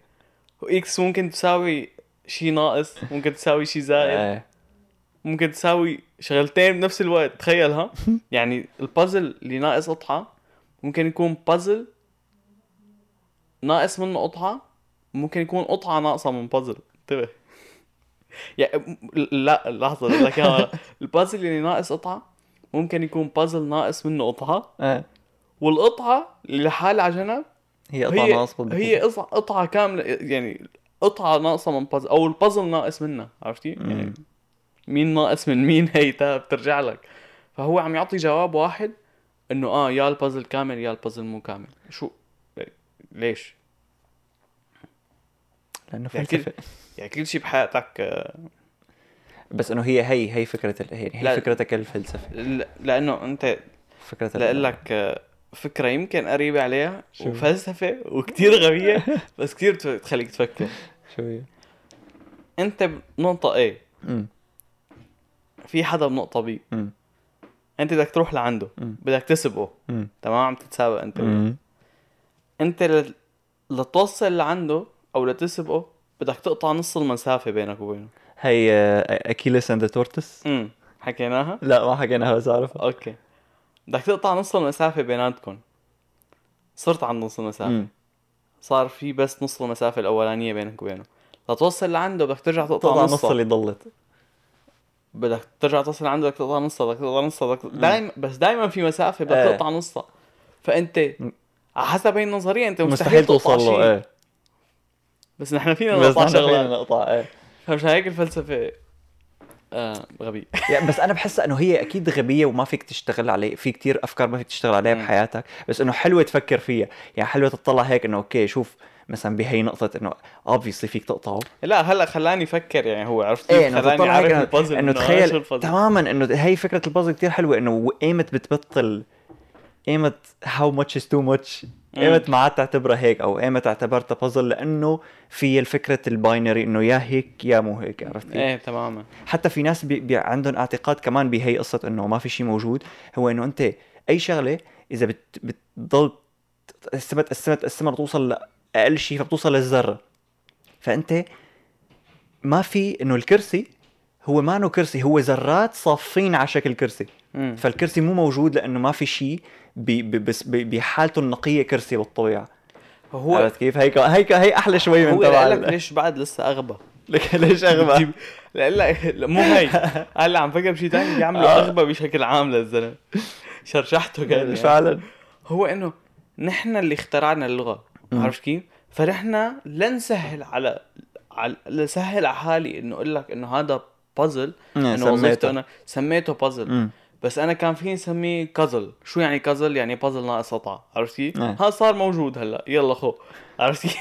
Speaker 1: واكس ممكن تساوي شيء ناقص ممكن تساوي شيء زائد
Speaker 2: آه.
Speaker 1: ممكن تساوي شغلتين بنفس الوقت تخيل ها يعني البازل اللي ناقص قطعة ممكن يكون بازل ناقص منه قطعة ممكن يكون قطعة ناقصة من بازل انتبه يعني لا بدي لك. البازل اللي ناقص قطعة ممكن يكون بازل ناقص منه قطعة
Speaker 2: آه.
Speaker 1: والقطعة اللي لحالها على جنب
Speaker 2: هي قطعة
Speaker 1: هي
Speaker 2: ناقصة.
Speaker 1: هي قطعة كاملة يعني قطعة ناقصة من بازل أو البازل ناقص منها عرفتي؟ يعني. مين ناقص من مين هي بترجع لك فهو عم يعطي جواب واحد إنه آه يا البازل كامل يا البازل مو كامل شو ليش؟
Speaker 2: لأنه
Speaker 1: يعني
Speaker 2: فلسفة
Speaker 1: يعني كل شيء بحياتك آه،
Speaker 2: بس إنه هي هي هي فكرة. هي, هي. فكرتك
Speaker 1: الفلسفة
Speaker 2: لأنه أنت
Speaker 1: لاقول لك فكرة يمكن قريبة عليها
Speaker 2: شو؟
Speaker 1: وفلسفة وكتير غبية بس كتير بت- بتخليك تفكر.
Speaker 2: شو هي؟
Speaker 1: انت بنقطة A.
Speaker 2: امم
Speaker 1: في حدا بنقطة B.
Speaker 2: امم
Speaker 1: انت بدك تروح لعنده.
Speaker 2: مم.
Speaker 1: بدك تسبقه. تمام؟ عم تتسابق انت.
Speaker 2: امم
Speaker 1: انت ل... لتوصل لعنده أو لتسبقه بدك تقطع نص المسافة بينك وبينه.
Speaker 2: هي Achilles and
Speaker 1: tortoise حكيناها؟
Speaker 2: لا ما حكيناها بس أعرفها.
Speaker 1: أوكي. بدك تقطع نص المسافة بيناتكم صرت عند نص المسافة.
Speaker 2: امم
Speaker 1: صار في بس نص المسافة الأولانية بينك وبينه. لتوصل لعنده بدك ترجع تقطع نص
Speaker 2: اللي ضلت.
Speaker 1: بدك ترجع توصل لعنده بدك تقطع نصها بدك تقطع نصها بدك دايما بس دايما في مسافة بدك
Speaker 2: إيه.
Speaker 1: تقطع نصها. فأنت على حسب هي النظرية أنت مستحيل,
Speaker 2: مستحيل توصل له إيه.
Speaker 1: بس نحن فينا نقطع شغلات.
Speaker 2: نقطع إيه.
Speaker 1: فمش هيك الفلسفة. آه غبي
Speaker 2: يعني بس أنا بحس إنه هي أكيد غبية وما فيك تشتغل عليه في كتير أفكار ما فيك تشتغل عليها. بحياتك بس إنه حلوة تفكر فيها يعني حلوة تطلع هيك إنه okay شوف مثلا بهي نقطة إنه obviously فيك تقطعه
Speaker 1: لا هلأ خلاني أفكر يعني هو عرفت إيه
Speaker 2: إنه
Speaker 1: خلاني اعرف
Speaker 2: إنه,
Speaker 1: البازل
Speaker 2: إنه تخيل. تماما إنه هي فكرة البازل كتير حلوة إنه ايمت بتبطل ايمت how much is too much ايمت ما عاد تعتبرها هيك أو ايمت اعتبرتها بازل لأنه في الفكرة ال binary إنه يا هيك يا مو هيك عرفت؟
Speaker 1: إيه تماما.
Speaker 2: حتى في ناس بي بي عندهم اعتقاد كمان بهي قصة إنه ما في شيء موجود هو إنه أنت أي شغلة إذا بت بتضل تقسمها تقسمها تقسمها لتوصل لأقل شيء فبتوصل للذرة. فأنت ما في إنه الكرسي هو ما إنه كرسي هو ذرات صافين على شكل كرسي.
Speaker 1: مم.
Speaker 2: فالكرسي مو موجود لأنه ما في شيء بحالته النقية كرسي بالطبيعة
Speaker 1: هو
Speaker 2: عرفت كيف هيك هيك هي أحلى شوي من تبع
Speaker 1: لك ليش بعد لسه أغبى
Speaker 2: لك ليش أغبى
Speaker 1: لا لا مو هي هلا عم فكر بشيء ثاني بيعملوا
Speaker 2: آه.
Speaker 1: أغبى بشكل عام للزلمة شرشحته كان يعني.
Speaker 2: فعلا
Speaker 1: هو إنه نحن اللي اخترعنا
Speaker 2: اللغة.
Speaker 1: عرفت كيف؟ فنحن لنسهل على على لسهل على حالي إنه أقول لك إنه هذا بازل إنه
Speaker 2: سميته.
Speaker 1: وظيفته أنا سميته بازل. بس أنا كان فيني اسميه كازل. شو يعني كازل؟ يعني بازل ناقص قطعه عرفت كيف؟
Speaker 2: إيه.
Speaker 1: هذا صار موجود هلأ. يلا خو. عرفت كيف؟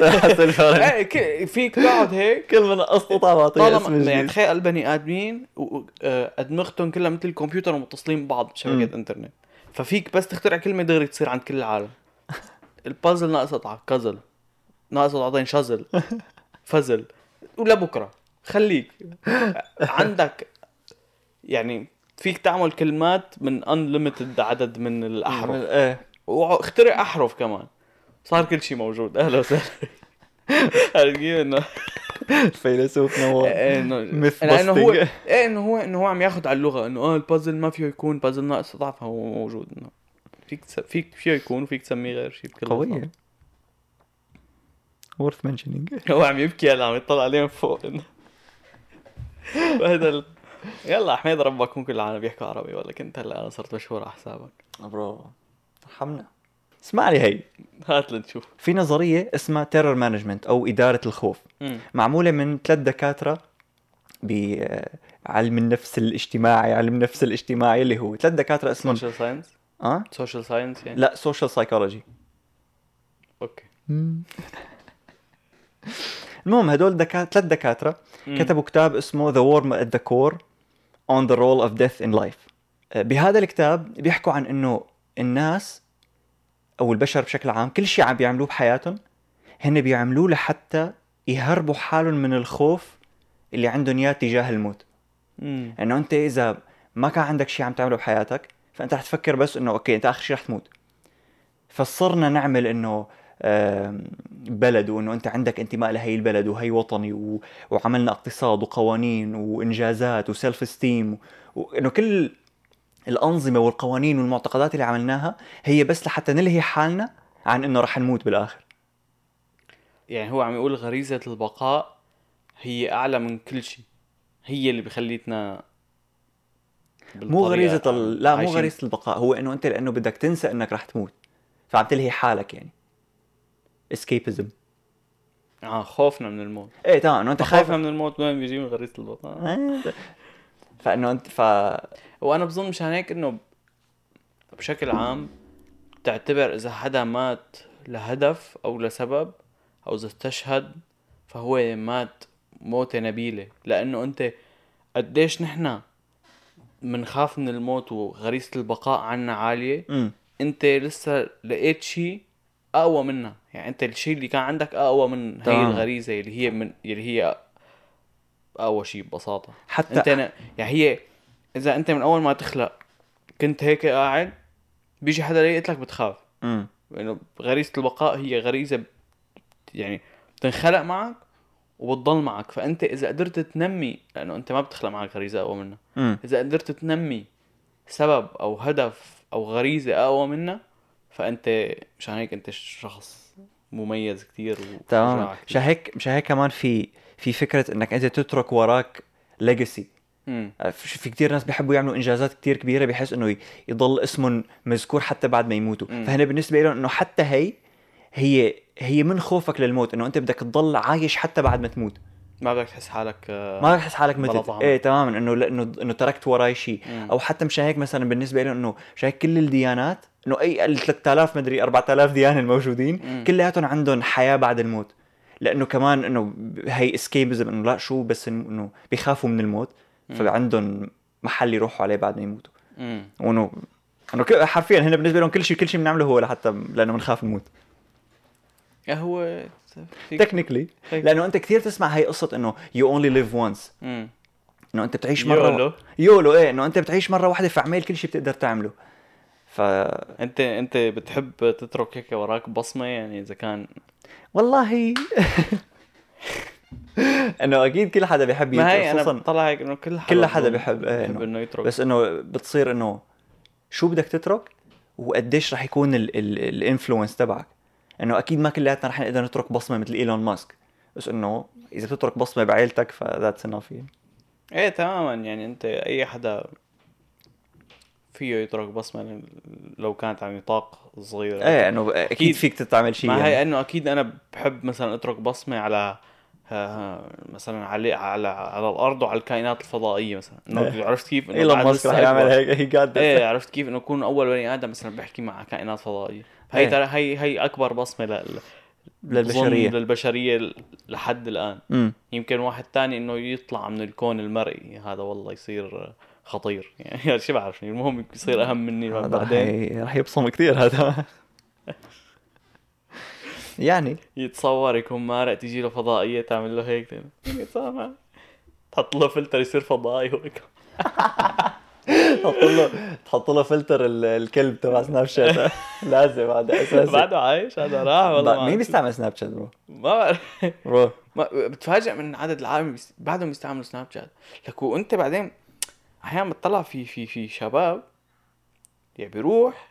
Speaker 2: حتى الفرق
Speaker 1: إيه، فيك تقعد هيك.
Speaker 2: كل ما نقصت قطعه بعطيها اسم
Speaker 1: طالما يعني
Speaker 2: جديد
Speaker 1: تخيل البني آدمين آه، أدمغتهم كلها مثل الكمبيوتر ومتصلين ببعض بشبكة إنترنت. ففيك بس تخترع كلمة دغري تصير عند كل العالم. البازل ناقص قطعه كازل. ناقص قطعتين شازل. فزل. ولبكره خليك. عندك يعني فيك تعمل كلمات من unlimited عدد من الأحرف.
Speaker 2: إيه.
Speaker 1: واخترع أحرف كمان. صار كل شيء موجود. أهلا وسهلا. عرفت كيف إنه
Speaker 2: الفيلسوف
Speaker 1: انه
Speaker 2: Myth
Speaker 1: لأنه هو. إيه إنه هو إنه هو عم ياخذ على اللغة. إنه آه البازل ما فيه يكون بازل ناقص ضعف هو موجود. إنه فيك. فيك فيه يكون وفيك تسميه غير شيء بكل
Speaker 2: قوية. worth mentioning.
Speaker 1: بساطة. هو عم يبكي هلا عم يطلع عليه من فوق. إنه وهذا ال... يلا أحمد ربك مو كل العالم بيحكوا عربي ولا كنت هلا أنا صرت مشهور على حسابك؟
Speaker 2: bro ارحمنا اسمع لي هي.
Speaker 1: هات لنشوف.
Speaker 2: في نظرية اسمها terror management أو إدارة الخوف.
Speaker 1: مم.
Speaker 2: معمولة من ثلاث دكاترة بعلم النفس الاجتماعي علم النفس الاجتماعي اللي هو ثلاث دكاترة اسمهم
Speaker 1: social science
Speaker 2: آه؟
Speaker 1: social science يعني؟
Speaker 2: لا social psychology
Speaker 1: okay.
Speaker 2: المهم هدول دكاترة ثلاث دكاترة
Speaker 1: مم.
Speaker 2: كتبوا كتاب اسمه The Worm at the Core. On the Role of Death in Life. آه، بهذا الكتاب بيحكوا عن إنه الناس أو البشر بشكل عام كل شيء عم بيعملوه بحياتهم هن بيعملوه لحتى يهربوا حالهم من الخوف اللي عندهم إياه تجاه الموت.
Speaker 1: مم.
Speaker 2: إنه أنت إذا ما كان عندك شيء عم تعمله بحياتك فأنت رح تفكر بس إنه أوكي أنت آخر شيء رح تموت. فصرنا نعمل إنه بلد وإنه أنت عندك انتماء لهي البلد وهي وطني و... وعملنا اقتصاد وقوانين وإنجازات وسيلف استيم وانه كل الأنظمة والقوانين والمعتقدات اللي عملناها هي بس لحتى نلهي حالنا عن إنه رح نموت بالآخر.
Speaker 1: يعني هو عم يقول غريزة البقاء هي أعلى من كل شيء. هي اللي بخليتنا
Speaker 2: مو غريزة ال... لا مو. غريزة البقاء هو إنه أنت لأنه بدك تنسى إنك رح تموت فعم تلهي حالك يعني. اسكيبزم
Speaker 1: آه خوفنا من الموت.
Speaker 2: إيه تمام إنه أنت خايف
Speaker 1: خوفنا من الموت وين بيجي من غريزة البقاء
Speaker 2: إيه. فإنه انت ف
Speaker 1: وأنا بظن مشان هيك إنه بشكل عام تعتبر إذا حدا مات لهدف أو لسبب أو إذا استشهد فهو مات موتة نبيلة. لأنه أنت قديش نحن بنخاف من الموت وغريزة البقاء عنا عالية.
Speaker 2: امم
Speaker 1: أنت لسه لقيت شيء أقوى منها. يعني أنت الشيء اللي كان عندك أقوى من هي. الغريزة اللي هي من اللي هي أقوى شيء ببساطة.
Speaker 2: حتى
Speaker 1: أنت ن... يعني هي إذا أنت من أول ما تخلق كنت هيك قاعد بيجي حدا يقول لك بتخاف.
Speaker 2: امم
Speaker 1: لأنه غريزة البقاء هي غريزة يعني بتنخلق معك وبتضل معك. فأنت إذا قدرت تنمي لأنه أنت ما بتخلق معك غريزة أقوى منها. إذا قدرت تنمي سبب أو هدف أو غريزة أقوى منها فأنت مشان هيك أنت شخص مميز كتير
Speaker 2: تمام. مشان هيك مشان هيك كمان في في فكرة إنك أنت تترك وراك ليجاسي. في كتير ناس بيحبوا يعملوا إنجازات كتير كبيرة بحيث إنه يضل اسمهم مذكور حتى بعد ما يموتوا
Speaker 1: مم.
Speaker 2: فهنا بالنسبة لهم إنه حتى هي هي هي من خوفك للموت إنه أنت بدك تضل عايش حتى بعد ما تموت
Speaker 1: ما بدك تحس حالك آه،
Speaker 2: ما رح تحس حالك متت
Speaker 1: طعم.
Speaker 2: إيه تماما إنه لأنه إنه تركت وراي شيء. أو حتى مشان هيك مثلا بالنسبة لهم إنه مشان هيك كل الديانات إنه أي ال 3000 مدري 4000 ديانة الموجودين. كلياتهم عندهم حياة بعد الموت لأنه كمان إنه هي اسكيبزم إنه لا شو بس إنه بيخافوا من الموت فعندهم محل يروحوا عليه بعد ما يموتوا. وإنه إنه حرفيا هنا بالنسبة لهم كل شيء كل شيء بنعمله هو لحتى لأنه بنخاف نموت
Speaker 1: هو technically.
Speaker 2: لأنه أنت كثير تسمع هي قصة إنه you only live
Speaker 1: once.
Speaker 2: إنه أنت بتعيش مرة
Speaker 1: YOLO.
Speaker 2: YOLO إيه إنه أنت بتعيش مرة واحدة فاعمل كل شيء بتقدر تعمله ف
Speaker 1: انت أنت بتحب تترك هيك وراك بصمة يعني إذا كان
Speaker 2: والله إنه أكيد كل حدا بيحب
Speaker 1: ما هي
Speaker 2: أنا
Speaker 1: بطلع هيك إنه كل حدا
Speaker 2: كل حدا بيحب
Speaker 1: بيحب
Speaker 2: إنه-
Speaker 1: إنه يترك
Speaker 2: بس إنه بتصير إنه شو بدك تترك وقديش رح يكون ال influence تبعك إنه أكيد ما كلياتنا رح نقدر نترك بصمة مثل إيلون ماسك بس إنه إذا بتترك بصمة بعائلتك ف that's
Speaker 1: enough إيه تماما يعني أنت أي حدا فيه يترك بصمة لو كانت على نطاق صغير
Speaker 2: إيه إنه أكيد
Speaker 1: أكيد.
Speaker 2: فيك تعمل شيء
Speaker 1: ما
Speaker 2: يعني.
Speaker 1: هي إنه أكيد أنا بحب مثلا أترك بصمة على ها- مثلا على على على الأرض وعلى الكائنات الفضائية مثلا إنه
Speaker 2: إيه.
Speaker 1: عرفت كيف
Speaker 2: إنه
Speaker 1: إيلون
Speaker 2: ماسك رح يعمل. هيك هي جاد
Speaker 1: إيه عرفت كيف إنه يكون أول بني آدم مثلا بيحكي مع كائنات فضائية هي
Speaker 2: إيه.
Speaker 1: ترى هي هي أكبر بصمة لل للبشرية. للبشرية لحد الآن.
Speaker 2: امم
Speaker 1: يمكن واحد تاني إنه يطلع من الكون المرئي. هذا والله يصير خطير. يعني شو بعرف المهم يصير أهم مني بعدين.
Speaker 2: رح يبصم كثير هذا. يعني.
Speaker 1: يتصور يكون مارق تيجي له فضائية تعمل له هيك. تحط له فلتر يصير فضائي
Speaker 2: تحط له تحط له فلتر ال- الكلب تبع سناب شات. لازم هذا أساسي.
Speaker 1: بعده عايش هذا راح والله
Speaker 2: مين. بيستعمل سناب شات bro؟
Speaker 1: ما بعرف. bro. بتفاجئ من عدد العالم بعدهم يستعملوا سناب شات. لك وانت بعدين أحيانا بتطلع في في في شباب يعني بيروح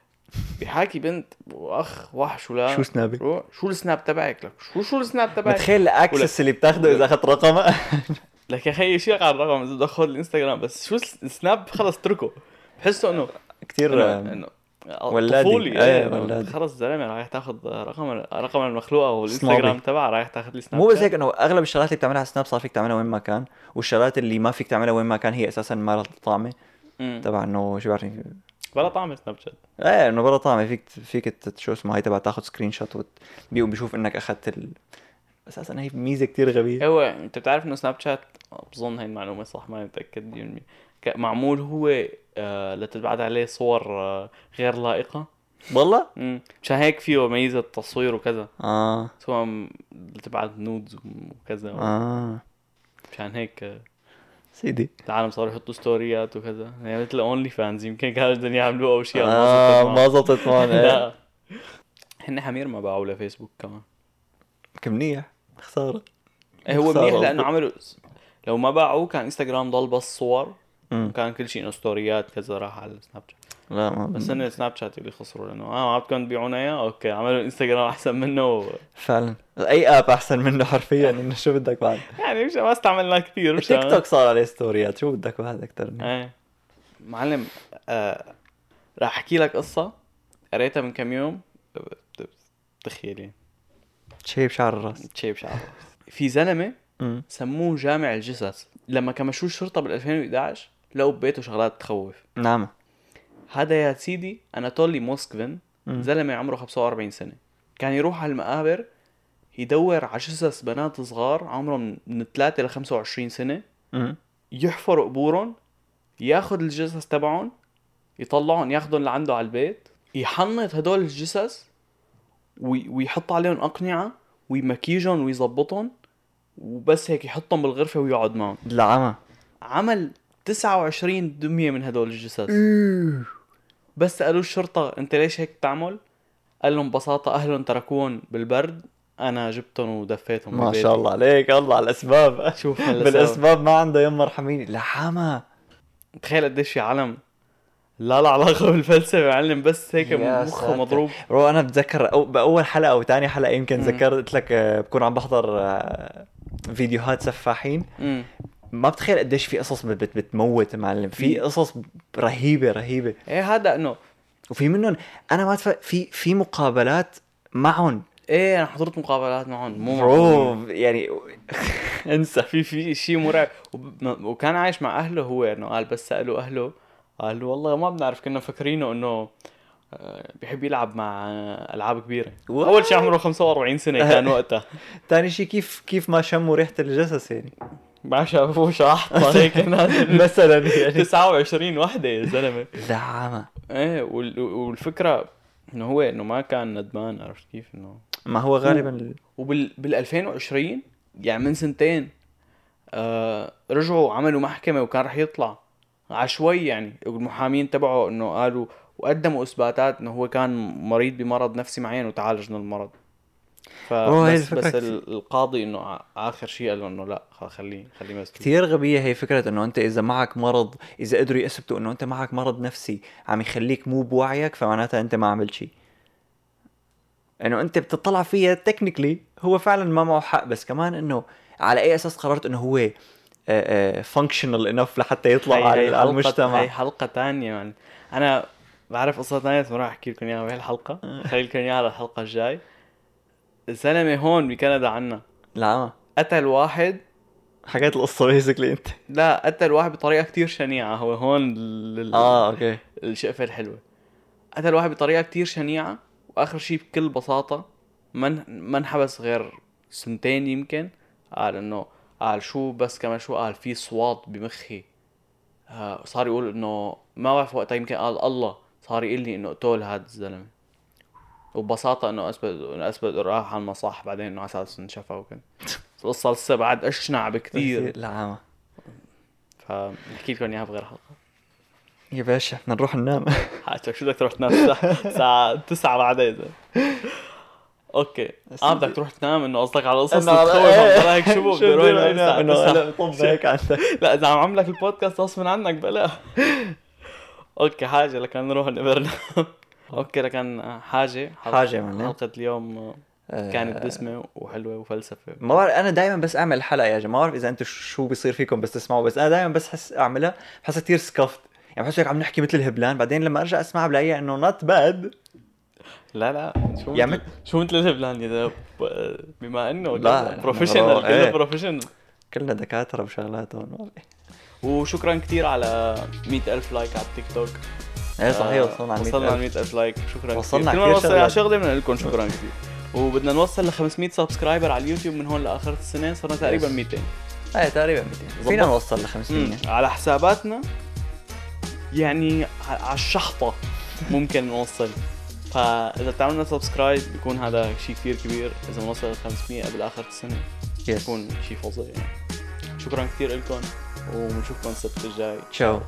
Speaker 1: بيحاكي بنت وأخ وحش ولا
Speaker 2: شو سنابي؟
Speaker 1: شو السناب تبعك؟ لك شو شو السناب تبعك؟
Speaker 2: متخيل ال access اللي بتاخده إذا أخذت رقمه؟
Speaker 1: لك يا أخي شيء على الرقم اذا تاخذ الإنستغرام بس شو الس- السناب خلص اتركه بحسه إنه
Speaker 2: كثير
Speaker 1: انه
Speaker 2: ولادي.
Speaker 1: طفولي
Speaker 2: إيه ولادي.
Speaker 1: خلص زلمة رايح تاخذ رقم رقم المخلوقة والانستغرام. تبعها رايح تاخذ لي سناب
Speaker 2: مو بس. هيك إنه أغلب الشغلات اللي بتعملها على سناب صار فيك تعملها وين ما كان والشغلات اللي ما فيك تعملها وين ما كان هي أساسا ما لها طعمه. تبع إنه شو بعرفني
Speaker 1: بلا طعم سناب شات
Speaker 2: إيه إنه برا طعمه فيك فيك شو اسمه هاي تبع تاخذ screenshot وت- بيقوم بيشوف إنك أخذت ال... أساسا هي ميزة كتير غبية.
Speaker 1: هو أنت بتعرف إنه سناب شات بظن هاي المعلومة صح ماني متأكد 100% ك- معمول هو آه عليه صور آه غير لائقة.
Speaker 2: والله.
Speaker 1: مشان هيك فيه ميزة تصوير وكذا.
Speaker 2: آه.
Speaker 1: سواء تبعت nudes وكذا
Speaker 2: آه.
Speaker 1: مشان هيك آه،
Speaker 2: سيدي.
Speaker 1: العالم صاروا يحطوا ستوريات وكذا. يعني مثل OnlyFans يمكن كانوا بدهم يعملوها أو شيء.
Speaker 2: آه
Speaker 1: ما
Speaker 2: ما
Speaker 1: زبطت
Speaker 2: معهم. إيه.
Speaker 1: لا. هن حمير ما باعوا لفيسبوك كمان.
Speaker 2: كم منيح. خساره
Speaker 1: إيه هو منيح
Speaker 2: لأنه.
Speaker 1: عملوا لو ما باعوه كان انستغرام ضل بس صور. وكان كل شيء إنه ستوريات كذا راح على السناب شات
Speaker 2: لا ما
Speaker 1: بس هن السناب شات اللي خسروا لأنه آه ما بدكم تبيعونا إياه. okay عملوا انستغرام أحسن منه و...
Speaker 2: فعلا. أي app أحسن منه حرفيا إنه شو بدك بعد؟
Speaker 1: يعني مش ما استعملناه كثير مش
Speaker 2: تيك توك صار عليه ستوريات شو بدك بعد أكثر
Speaker 1: إيه. معلم آه راح أحكي لك قصة قريتها من كم يوم. تخيلي
Speaker 2: شيب شعر الراس.
Speaker 1: شيب شعر في
Speaker 2: زلمة.
Speaker 1: سموه جامع الجثث لما كمشوه الشرطه بال 2011 لقوا ببيته شغلات تخوف.
Speaker 2: نعم.
Speaker 1: هذا يا سيدي أناتولي موسكفين
Speaker 2: مم.
Speaker 1: زلمة عمره 45 سنة. كان يروح على المقابر يدور على جثث بنات صغار عمرهم من 3 ل 25 سنة.
Speaker 2: مم.
Speaker 1: يحفر قبورهم ياخذ الجثث تبعهم يطلعهم ياخذهم لعنده على البيت. يحنط هدول الجثث ويحط عليهم أقنعة ويمكيجهم ويظبطهم وبس هيك يحطهم بالغرفة ويقعد معهم.
Speaker 2: العمى
Speaker 1: عمل 29 دمية من هدول الجثث. بس قالوا الشرطة أنت ليش هيك بتعمل؟ قال لهم ببساطة أهلهم تركوهم بالبرد أنا جبتهم ودفيتهم
Speaker 2: ما. شاء الله عليك الله على الأسباب.
Speaker 1: شوف
Speaker 2: بالأسباب ما عنده يما ارحميني العمى
Speaker 1: تخيل قديش في عالم لا لا علاقة بالفلسفة معلم بس هيك مخه. مضروب.
Speaker 2: برو أنا بتذكر أو بأول حلقة أو ثاني حلقة يمكن. ذكرت لك آه، بكون عم بحضر آه، فيديوهات سفاحين. ما بتخيل قديش في قصص بت- بت- بتموت معلم. في قصص رهيبة رهيبة.
Speaker 1: إيه هذا إنه.
Speaker 2: وفي منهم أنا ما تف... في في مقابلات معهم.
Speaker 1: إيه أنا حضرت مقابلات معهم. مو.
Speaker 2: برو يعني انسى.
Speaker 1: في في شيء مرعب. وكان عايش مع أهله هو إنه قال بس سألوا أهله قالوا والله ما بنعرف كنا فاكرينه إنه آه، بيحب يلعب مع ألعاب كبيرة.
Speaker 2: What?
Speaker 1: أول شيء عمره 45 سنة كان وقتها.
Speaker 2: ثاني شيء كيف كيف ما شموا ريحة الجثث يعني؟
Speaker 1: ما شافوه شحطه هيك.
Speaker 2: مثلا يعني.
Speaker 1: 29 وحدة يا زلمة.
Speaker 2: زعامة.
Speaker 1: إيه وال- والفكرة إنه هو إنه ما كان ندمان عرفت كيف؟ إنه
Speaker 2: ما هو غالبا
Speaker 1: وبال بال 2020 يعني من سنتين آه رجعوا عملوا محكمة وكان رح يطلع. عشوائي يعني. المحامين تبعه إنه قالوا وقدموا إثباتات إنه هو كان مريض بمرض نفسي معين وتعالج من المرض. فبس بس القاضي إنه آخر شيء قال له إنه لا خليه خليه مسجون
Speaker 2: كثير غبية هي فكرة إنه أنت إذا معك مرض إذا قدروا يثبتوا إنه أنت معك مرض نفسي عم يخليك مو بوعيك فمعناتها أنت ما عملت شيء. إنه أنت بتطلع فيها technically هو فعلا ما معه حق بس كمان إنه على أي أساس قررت إنه هو functional enough لحتى يطلع على المجتمع.
Speaker 1: هي حلقة ثانية يعني. أنا بعرف قصة ثانية بس ما راح أحكي لكم إياها بهالحلقه خلي لكم إياها للحلقه الجاي. الزلمه هون بكندا عنا.
Speaker 2: لا.
Speaker 1: قتل واحد.
Speaker 2: حكيت القصة basically أنت.
Speaker 1: لا قتل واحد بطريقة كتير شنيعة. هو هون
Speaker 2: لل... آه أوكي.
Speaker 1: الشقفة الحلوة. قتل واحد بطريقة كتير شنيعة وآخر شيء بكل بساطة ما ما انحبس غير سنتين يمكن. قال انه قال شو بس كمان شو قال في أصوات بمخي. صار يقول إنه ما بعرف وقتها يمكن قال الله. صار يقول لي إنه اقتل هذا الزلمة. وببساطة إنه أثبت إنه أثبت راح على المصح بعدين إنه على أساس انشفى وكذا القصة لسه بعد أشنع بكثير
Speaker 2: لا
Speaker 1: فنحكي لكم إياها بغير حلقة.
Speaker 2: يا باشا بدنا نروح ننام.
Speaker 1: حاجتك شو بدك تروح تنام؟ الساعة 9 بعدين. أوكي. آه بدك تروح تنام إنه قصدك على قصص تخوف هيك شو أروح إنه طب هيك عندك لا إذا عم عملك البودكاست غصب عنك بلا. أوكي حاجة لكن نروح نقدر أوكي لكن حاجة.
Speaker 2: حاجة من
Speaker 1: حلقة اليوم آه، كانت دسمه وحلوة وفلسفة.
Speaker 2: ما بعرف أنا دائما بس أعمل حلقة يا جماعة. ما بعرف إذا أنتم شو بيصير فيكم بس تسمعوا. بس أنا دائما بس حس أعملها بحسها كثير scuffed يعني بحس هيك عم نحكي مثل الهبلان. بعدين لما أرجع أسمعها بلاقيها إنه not bad
Speaker 1: لا لا. شو يعني مثل شو مثل الهبلان يا بما إنه لا professional كلنا إيه. professional
Speaker 2: كلنا دكاترة بشغلات هون
Speaker 1: وشكرا كثير على 100000 like على التيك توك
Speaker 2: إيه صحيح وصلنا
Speaker 1: على 100000 وصلنا على 100000 like شكرا
Speaker 2: وصلنا
Speaker 1: كثير كل ما على شغله بنقول لكم شكرا كثير وبدنا نوصل ل 500 subscriber على اليوتيوب من هون لآخر السنة صرنا تقريبا 200
Speaker 2: إيه تقريبا 200 فينا نوصل ل 500
Speaker 1: على حساباتنا يعني على الشحطة ممكن نوصل. فإذا بتعملنا subscribe بيكون هذا شيء كثير كبير. إذا بنوصل ل 500 قبل آخر السنة
Speaker 2: yes.
Speaker 1: بيكون شيء فظيع يعني. شكرا كثير لكم وبنشوفكم السبت الجاي.
Speaker 2: تشاو